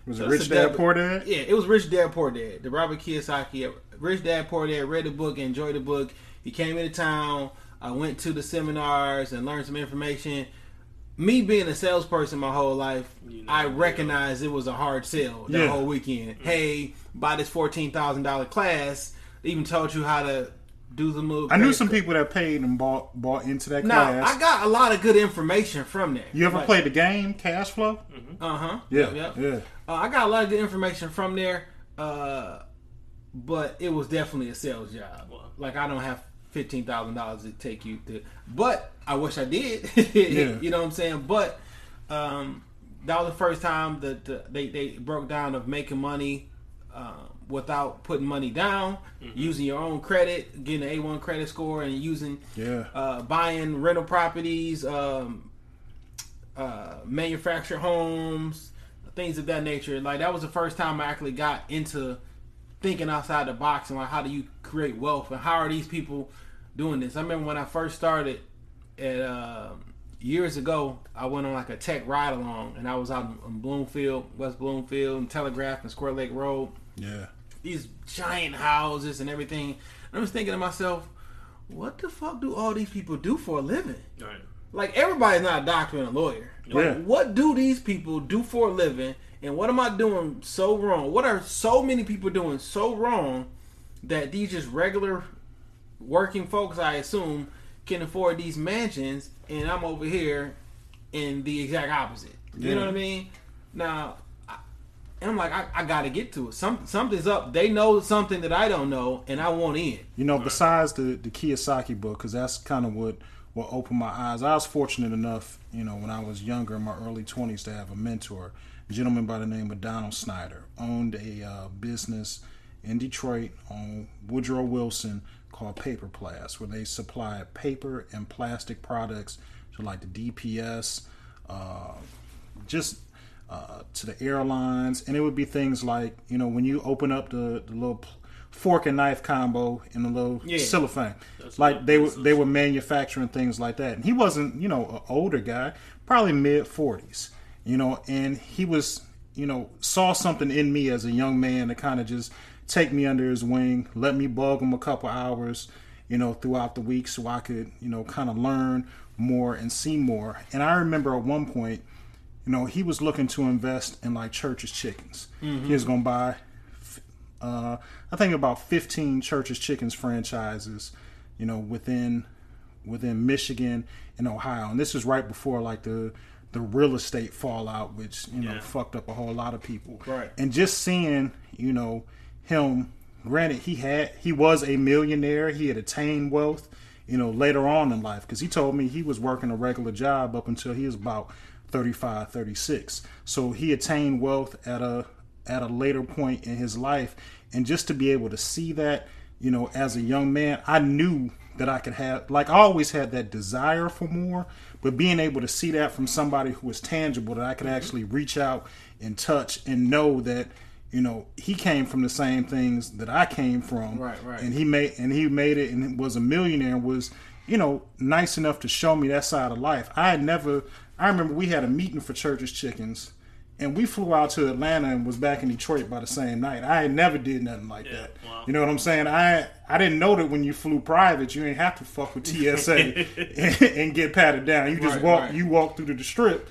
Speaker 2: Was
Speaker 1: So
Speaker 2: it
Speaker 1: it's
Speaker 2: Rich
Speaker 1: a
Speaker 2: Dad Poor Dad?
Speaker 1: Yeah, it was Rich Dad Poor Dad. The Robert Kiyosaki. Rich Dad Poor Dad read the book, enjoyed the book. He came into town. I went to the seminars and learned some information. Me being a salesperson my whole life,
Speaker 3: You know,
Speaker 1: I
Speaker 3: yeah.
Speaker 1: recognized it was a hard sell that
Speaker 2: Yeah.
Speaker 1: whole weekend. Hey, buy this fourteen thousand dollar class. Even taught you how to do the move.
Speaker 2: I knew some people that paid and bought bought into that
Speaker 1: Now
Speaker 2: class.
Speaker 1: I got a lot of good information from that.
Speaker 2: you ever played the game Cash Flow?
Speaker 1: Uh huh.
Speaker 2: Yeah,
Speaker 1: Yep.
Speaker 2: yeah.
Speaker 1: Uh, I got a lot of good information from there, uh, but it was definitely a sales job. Like I don't have fifteen thousand dollars to take you to, but I wish I did.
Speaker 2: Yeah.
Speaker 1: you know what I'm saying? But um, that was the first time that uh, they they broke down of making money uh, without putting money down, using your own credit, getting an A1 credit score, and using
Speaker 2: Yeah.
Speaker 1: uh, buying rental properties, um, uh, manufactured homes, things of that nature. Like that was the first time I actually got into thinking outside the box and like how do you create wealth and how are these people doing this. I remember when I first started at uh, years ago, I went on like a tech ride along and I was out in, in Bloomfield, West Bloomfield, and Telegraph and Square Lake Road
Speaker 2: Yeah.
Speaker 1: these giant houses and everything. And I was thinking to myself, what the fuck do all these people do for a living?
Speaker 3: Right.
Speaker 1: Like everybody's not a doctor and a lawyer. Like,
Speaker 2: Yeah.
Speaker 1: what do these people do for a living? And what am I doing so wrong? What are so many people doing so wrong that these just regular working folks, I assume, can afford these mansions, and I'm over here in the exact opposite. You
Speaker 2: Yeah.
Speaker 1: know what I mean? Now, I, and I'm like, I, I got to get to it. Some something's up. They know something that I don't know, and I want in.
Speaker 2: You know, besides the the Kiyosaki book, because that's kind of what what opened my eyes. I was fortunate enough, you know, when I was younger in my early 20s to have a mentor, a gentleman by the name of Donald Snyder, owned a uh, business in Detroit on Woodrow Wilson called Paper Plast, where they supply paper and plastic products to like the DPS, uh, just uh, to the airlines, and it would be things like you know when you open up the, the little fork and knife combo in the little
Speaker 1: Yeah.
Speaker 2: cellophane, like they were they were manufacturing things like that. And he wasn't you know an older guy, probably mid forties, you know, and he was you know saw something in me as a young man to kind of just take me under his wing, let me bug him a couple hours, you know, throughout the week so I could you know kind of learn more and see more. And I remember at one point you know, he was looking to invest in like Church's Chickens. He was going to buy, uh, I think about 15 Church's Chickens franchises, you know, within within Michigan and Ohio. And this is right before like the the real estate fallout, which you know
Speaker 3: Yeah.
Speaker 2: fucked up a whole lot of people.
Speaker 1: Right.
Speaker 2: And just seeing, you know, him. Granted, he had he was a millionaire. He had attained wealth, you know, later on in life because he told me he was working a regular job up until he was about 35, 36. So he attained wealth at a at a later point in his life, and just to be able to see that, you know, as a young man, I knew that I could have like I always had that desire for more, but being able to see that from somebody who was tangible that I could mm-hmm. actually reach out and touch and know that you know he came from the same things that I came from.
Speaker 1: Right, right.
Speaker 2: and he made and he made it and was a millionaire and was you know nice enough to show me that side of life. I had never I remember we had a meeting for Church's Chickens and we flew out to Atlanta and was back in Detroit by the same night. I had never did nothing like
Speaker 3: Yeah,
Speaker 2: that.
Speaker 3: wow.
Speaker 2: you know what I'm saying? I I didn't know that when you flew private you ain't have to fuck with TSA and, and get patted down. You just
Speaker 1: Right,
Speaker 2: walk
Speaker 1: right.
Speaker 2: you walk through the strip.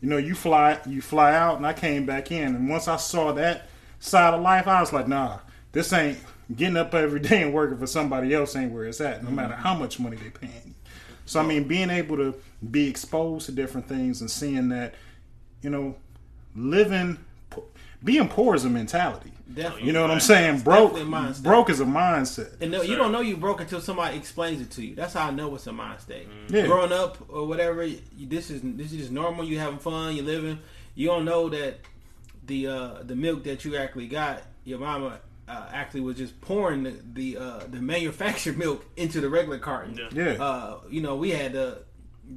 Speaker 2: You know, you fly you fly out and I came back in. And once I saw that side of life, I was like, nah, this ain't getting up every day and working for somebody else ain't where it's at, no matter how much money they paying. So I mean being able to be exposed to different things and seeing that, you know, living being poor is a mentality.
Speaker 1: Definitely.
Speaker 2: You know what I'm saying? Broke
Speaker 1: definitely a mindset.
Speaker 2: broke is a mindset.
Speaker 1: And no, you don't know you broke until somebody explains it to you. That's how I know it's a mind state. Mm.
Speaker 2: Yeah.
Speaker 1: Growing up or whatever, you, this is this is just normal. You having fun, you living. You don't know that the uh, the milk that you actually got, your mama uh, actually was just pouring the the, uh, the manufactured milk into the regular carton.
Speaker 3: Yeah.
Speaker 2: Yeah.
Speaker 1: Uh, you know, we had the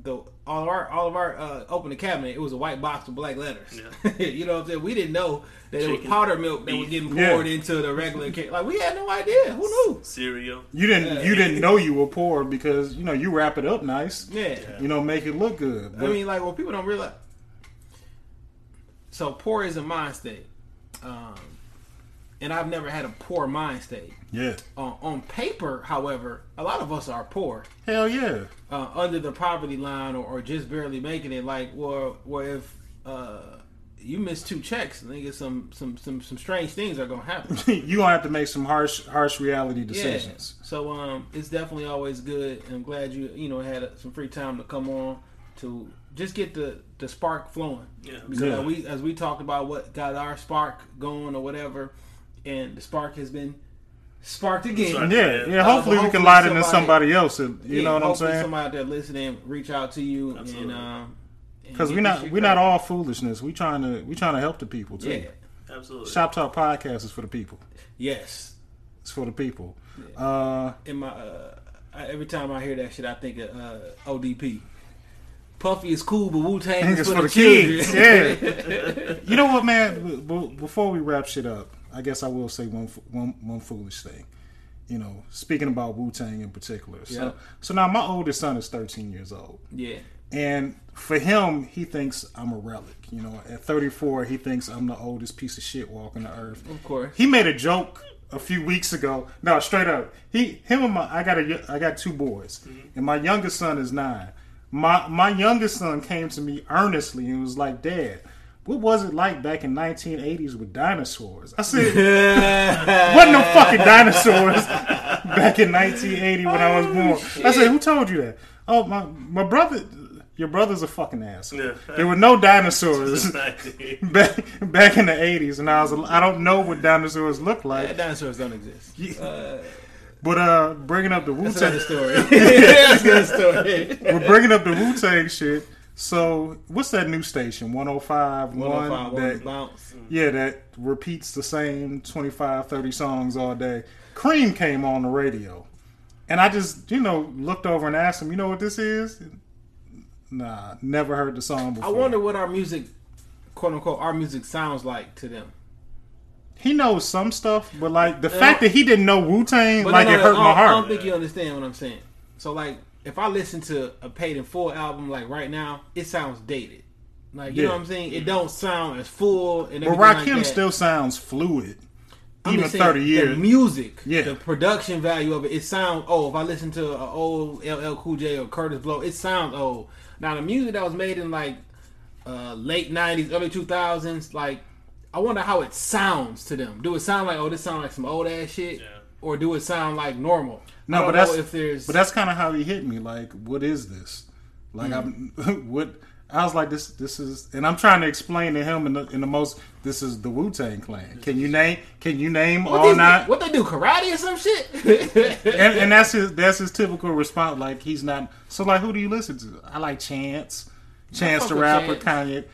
Speaker 1: the all of our all of our uh, open the cabinet. It was a white box with black letters. Yeah. you know what I'm saying? We didn't know that it was
Speaker 3: Chicken,
Speaker 1: powder milk that was
Speaker 3: beef.
Speaker 1: getting
Speaker 2: Yeah.
Speaker 1: poured into the regular cake. Like we had no idea. Who knew?
Speaker 3: Cereal.
Speaker 2: You didn't
Speaker 1: Yeah.
Speaker 2: you didn't know you were poor because, you know, you wrap it up nice.
Speaker 1: Yeah.
Speaker 2: You know, make it look good.
Speaker 1: I mean, like, well, people don't realize. So poor is a mind state, um, and I've never had a poor mind state.
Speaker 2: yeah.
Speaker 1: On, on paper, however, a lot of us are poor,
Speaker 2: Hell yeah.
Speaker 1: uh, under the poverty line, or, or just barely making it. Like, well, well, if uh, you miss two checks, nigga, some some some some strange things are gonna happen.
Speaker 2: you gonna have to make some harsh harsh reality decisions. Yeah.
Speaker 1: So um, it's definitely always good. I'm glad you you know had some free time to come on to just get the the spark flowing.
Speaker 3: Yeah.
Speaker 1: Because
Speaker 2: Yeah.
Speaker 1: as we as we talked about what got our spark going or whatever, and the spark has been sparked again.
Speaker 3: Right.
Speaker 2: Yeah, yeah.
Speaker 1: Uh,
Speaker 2: hopefully,
Speaker 1: but
Speaker 2: we can light it in
Speaker 1: somebody-
Speaker 2: somebody else. You
Speaker 1: Yeah,
Speaker 2: know what I'm
Speaker 1: hopefully
Speaker 2: saying?
Speaker 1: Somebody out there listening, reach out to you
Speaker 3: Absolutely.
Speaker 1: and um,
Speaker 2: Because
Speaker 1: and
Speaker 2: we're not we're not all foolishness. We trying to we trying to help the people too.
Speaker 1: Yeah.
Speaker 3: Absolutely.
Speaker 2: Shop Talk Podcast is for the people.
Speaker 1: Yes.
Speaker 2: It's for the people. Uh,
Speaker 1: In my uh, every time I hear that shit, I think of uh, ODB. Puffy is cool, but Wu Tang is for,
Speaker 2: for
Speaker 1: the,
Speaker 2: the
Speaker 1: kids.
Speaker 2: Yeah. you know what, man? Before we wrap shit up, I guess I will say one one one foolish thing. You know, speaking about Wu Tang in particular. So,
Speaker 1: Yeah.
Speaker 2: so now my oldest son is 13 years old.
Speaker 1: yeah.
Speaker 2: And for him, he thinks I'm a relic. You know, at 34, he thinks I'm the oldest piece of shit walking the earth.
Speaker 1: Of course.
Speaker 2: He made a joke a few weeks ago. No, straight up. He, him, and my, I got a, I got two boys, mm-hmm. and my youngest son is nine. My my youngest son came to me earnestly and was like, "Dad, what was it like back in 1980s with dinosaurs?" I said, "Wasn't no fucking dinosaurs back in 1980 when I was born." I said, "Who told you that?" Oh, my my brother. Your brother's a fucking ass.
Speaker 3: Yeah.
Speaker 2: There were no dinosaurs back back in the 80s, and I was I don't know what dinosaurs look like.
Speaker 1: Yeah, dinosaurs don't exist.
Speaker 2: Yeah.
Speaker 1: Uh,
Speaker 2: But uh, bringing up the Wu Tang,
Speaker 1: story. That's another story.
Speaker 2: we're bringing up the Wu Tang shit. So what's that new station? 105,
Speaker 1: 105,
Speaker 2: one that
Speaker 1: bounce.
Speaker 2: yeah that repeats the same 25, 30 songs all day. Cream came on the radio, and I just you know looked over and asked him, you know what this is? Nah, never heard the song before.
Speaker 1: I wonder what our music, quote unquote, our music sounds like to them.
Speaker 2: He knows some stuff, but like the fact that he didn't know Wu Tang, like
Speaker 1: no, no,
Speaker 2: it hurt my
Speaker 1: don't- I don't think you understand what I'm saying. So like, if I listen to a paid in full album like right now, it sounds dated. Like you
Speaker 2: Yeah.
Speaker 1: know what I'm saying? It don't sound as full and
Speaker 2: But
Speaker 1: like
Speaker 2: Rakim
Speaker 1: that.
Speaker 2: still sounds fluid,
Speaker 1: I'm
Speaker 2: even
Speaker 1: saying,
Speaker 2: thirty years.
Speaker 1: The music,
Speaker 2: Yeah.
Speaker 1: the production value of it, it sounds. Oh, if I listen to an old LL Cool J or Kurtis Blow, it sounds old. Now the music that was made in like uh, late '90s, early 2000s, like I wonder how it sounds to them. Do it sound like oh, this sound like some old ass shit,
Speaker 3: Yeah.
Speaker 1: or do it sound like normal?
Speaker 2: No, but that's
Speaker 1: if there's.
Speaker 2: but that's kind of how he hit me. Like, what is this? Like, I'm what I was like, this this is, and I'm trying to explain to him in the in the most. This is the Wu Tang Clan. Can you name? Can you name
Speaker 1: what,
Speaker 2: all
Speaker 1: these-
Speaker 2: nine?
Speaker 1: what they do, karate or some shit?
Speaker 2: and, and that's his that's his typical response. Like he's not. So like, who do you listen to? I like Chance, Chance
Speaker 1: fuck
Speaker 2: the
Speaker 1: with
Speaker 2: rapper,
Speaker 1: Chance.
Speaker 2: Kanye.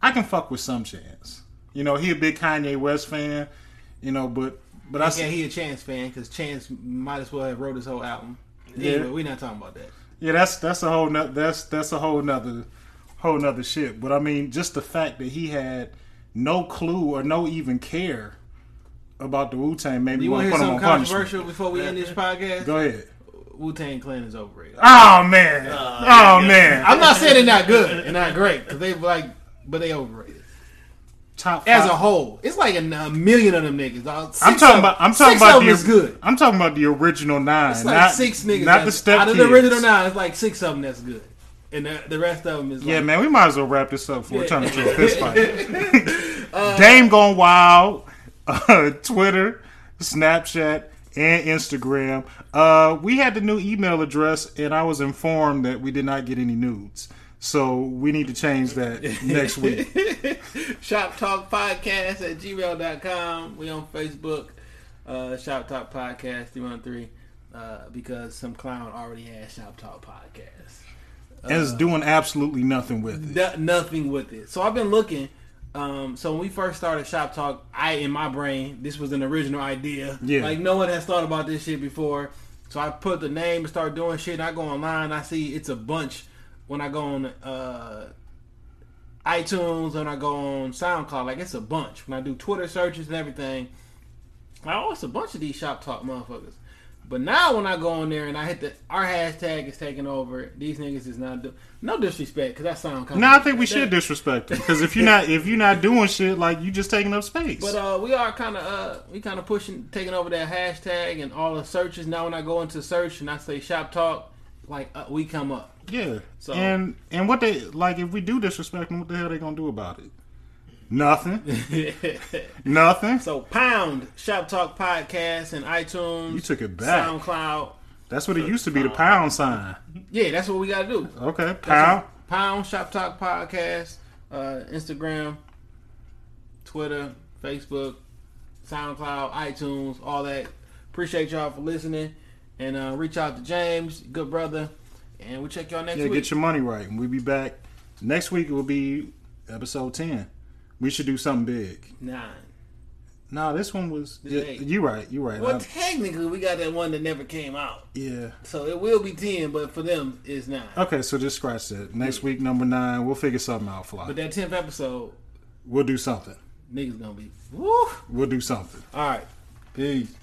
Speaker 2: I can fuck with some Chance. You know, he a big Kanye West fan. You know, but but I
Speaker 1: yeah, he a Chance fan because Chance might as well have wrote his whole album.
Speaker 2: Yeah.
Speaker 1: Anyway, we're not talking about that.
Speaker 2: Yeah, that's that's a whole no, that's that's a whole nother whole nother shit. But I mean, just the fact that he had no clue or no even care about the Wu Tang made me
Speaker 1: You
Speaker 2: want
Speaker 1: want
Speaker 2: to
Speaker 1: to
Speaker 2: put him on
Speaker 1: something
Speaker 2: punishment.
Speaker 1: controversial before we end this podcast?
Speaker 2: Go ahead.
Speaker 1: Wu Tang Clan is overrated.
Speaker 2: Oh man, uh, oh man.
Speaker 1: I'm not saying they're not good and not great because they like, but they overrated
Speaker 2: Top
Speaker 1: as a whole. It's like a, a million of them niggas. dog.
Speaker 2: I'm talking about. I'm talking about the.
Speaker 1: good.
Speaker 2: I'm talking about the original nine.
Speaker 1: It's like
Speaker 2: not,
Speaker 1: six niggas.
Speaker 2: Not the step
Speaker 1: out of the original nine. It's like six of them that's good, and the, the rest of them is
Speaker 2: Yeah,
Speaker 1: like,
Speaker 2: man, we might as well wrap this up before we
Speaker 1: Yeah.
Speaker 2: turn into a fist fight. Dame gone wild. Uh, Twitter, Snapchat, and Instagram. Uh, we had the new email address, and I was informed that we did not get any nudes. So we need to change that next week.
Speaker 1: Shop Talk Podcast at gmail.com. We on Facebook, uh, Shop Talk Podcast 313, uh, because some clown already has Shop Talk Podcast.
Speaker 2: And it's doing absolutely nothing with it.
Speaker 1: No- nothing with it. So I've been looking. Um, so when we first started Shop Talk, I in my brain this was an original idea.
Speaker 2: Yeah.
Speaker 1: Like no one has thought about this shit before. So I put the name and start doing shit. And I go online. I see it's a bunch. When I go on uh, iTunes and I go on SoundCloud, like it's a bunch. When I do Twitter searches and everything, like oh, it's a bunch of these Shop Talk motherfuckers. But now when I go on there and I hit the our hashtag is taking over. These niggas is not do no disrespect because that sound kind
Speaker 2: No, I think we should disrespect them because if you're not if you're not doing shit, like you just taking up space.
Speaker 1: But uh, we are kind of uh, we kind of pushing, taking over that hashtag and all the searches. Now when I go into search and I say shop talk, like uh, we come up.
Speaker 2: Yeah,
Speaker 1: So-
Speaker 2: and and what they like if we do disrespect them, what the hell they gonna do about it? Nothing. Nothing.
Speaker 1: so pound shop talk podcast and iTunes.
Speaker 2: You took it back.
Speaker 1: SoundCloud.
Speaker 2: That's what it used to be. The pound sign.
Speaker 1: Yeah, that's what we gotta do.
Speaker 2: Okay, pound.
Speaker 1: Pound Shop Talk Podcast, uh, Instagram, Twitter, Facebook, SoundCloud, iTunes, all that. Appreciate y'all for listening, and uh, reach out to James, good brother, and we'll check y'all next
Speaker 2: Yeah,
Speaker 1: week.
Speaker 2: get your money right, and we'll be back next week. It will be episode ten. We should do something big.
Speaker 1: Nine.
Speaker 2: No, this one was. Yeah, you right. You right.
Speaker 1: Well,
Speaker 2: I-
Speaker 1: technically, we got that one that never came out,
Speaker 2: yeah.
Speaker 1: so it will be ten, but for them, it's nine.
Speaker 2: Okay, so just scratch that. Next week, number nine, we'll figure something out. Fly.
Speaker 1: But that tenth episode,
Speaker 2: We'll do something.
Speaker 1: niggas gonna be woo.
Speaker 2: We'll do something.
Speaker 1: All right, peace.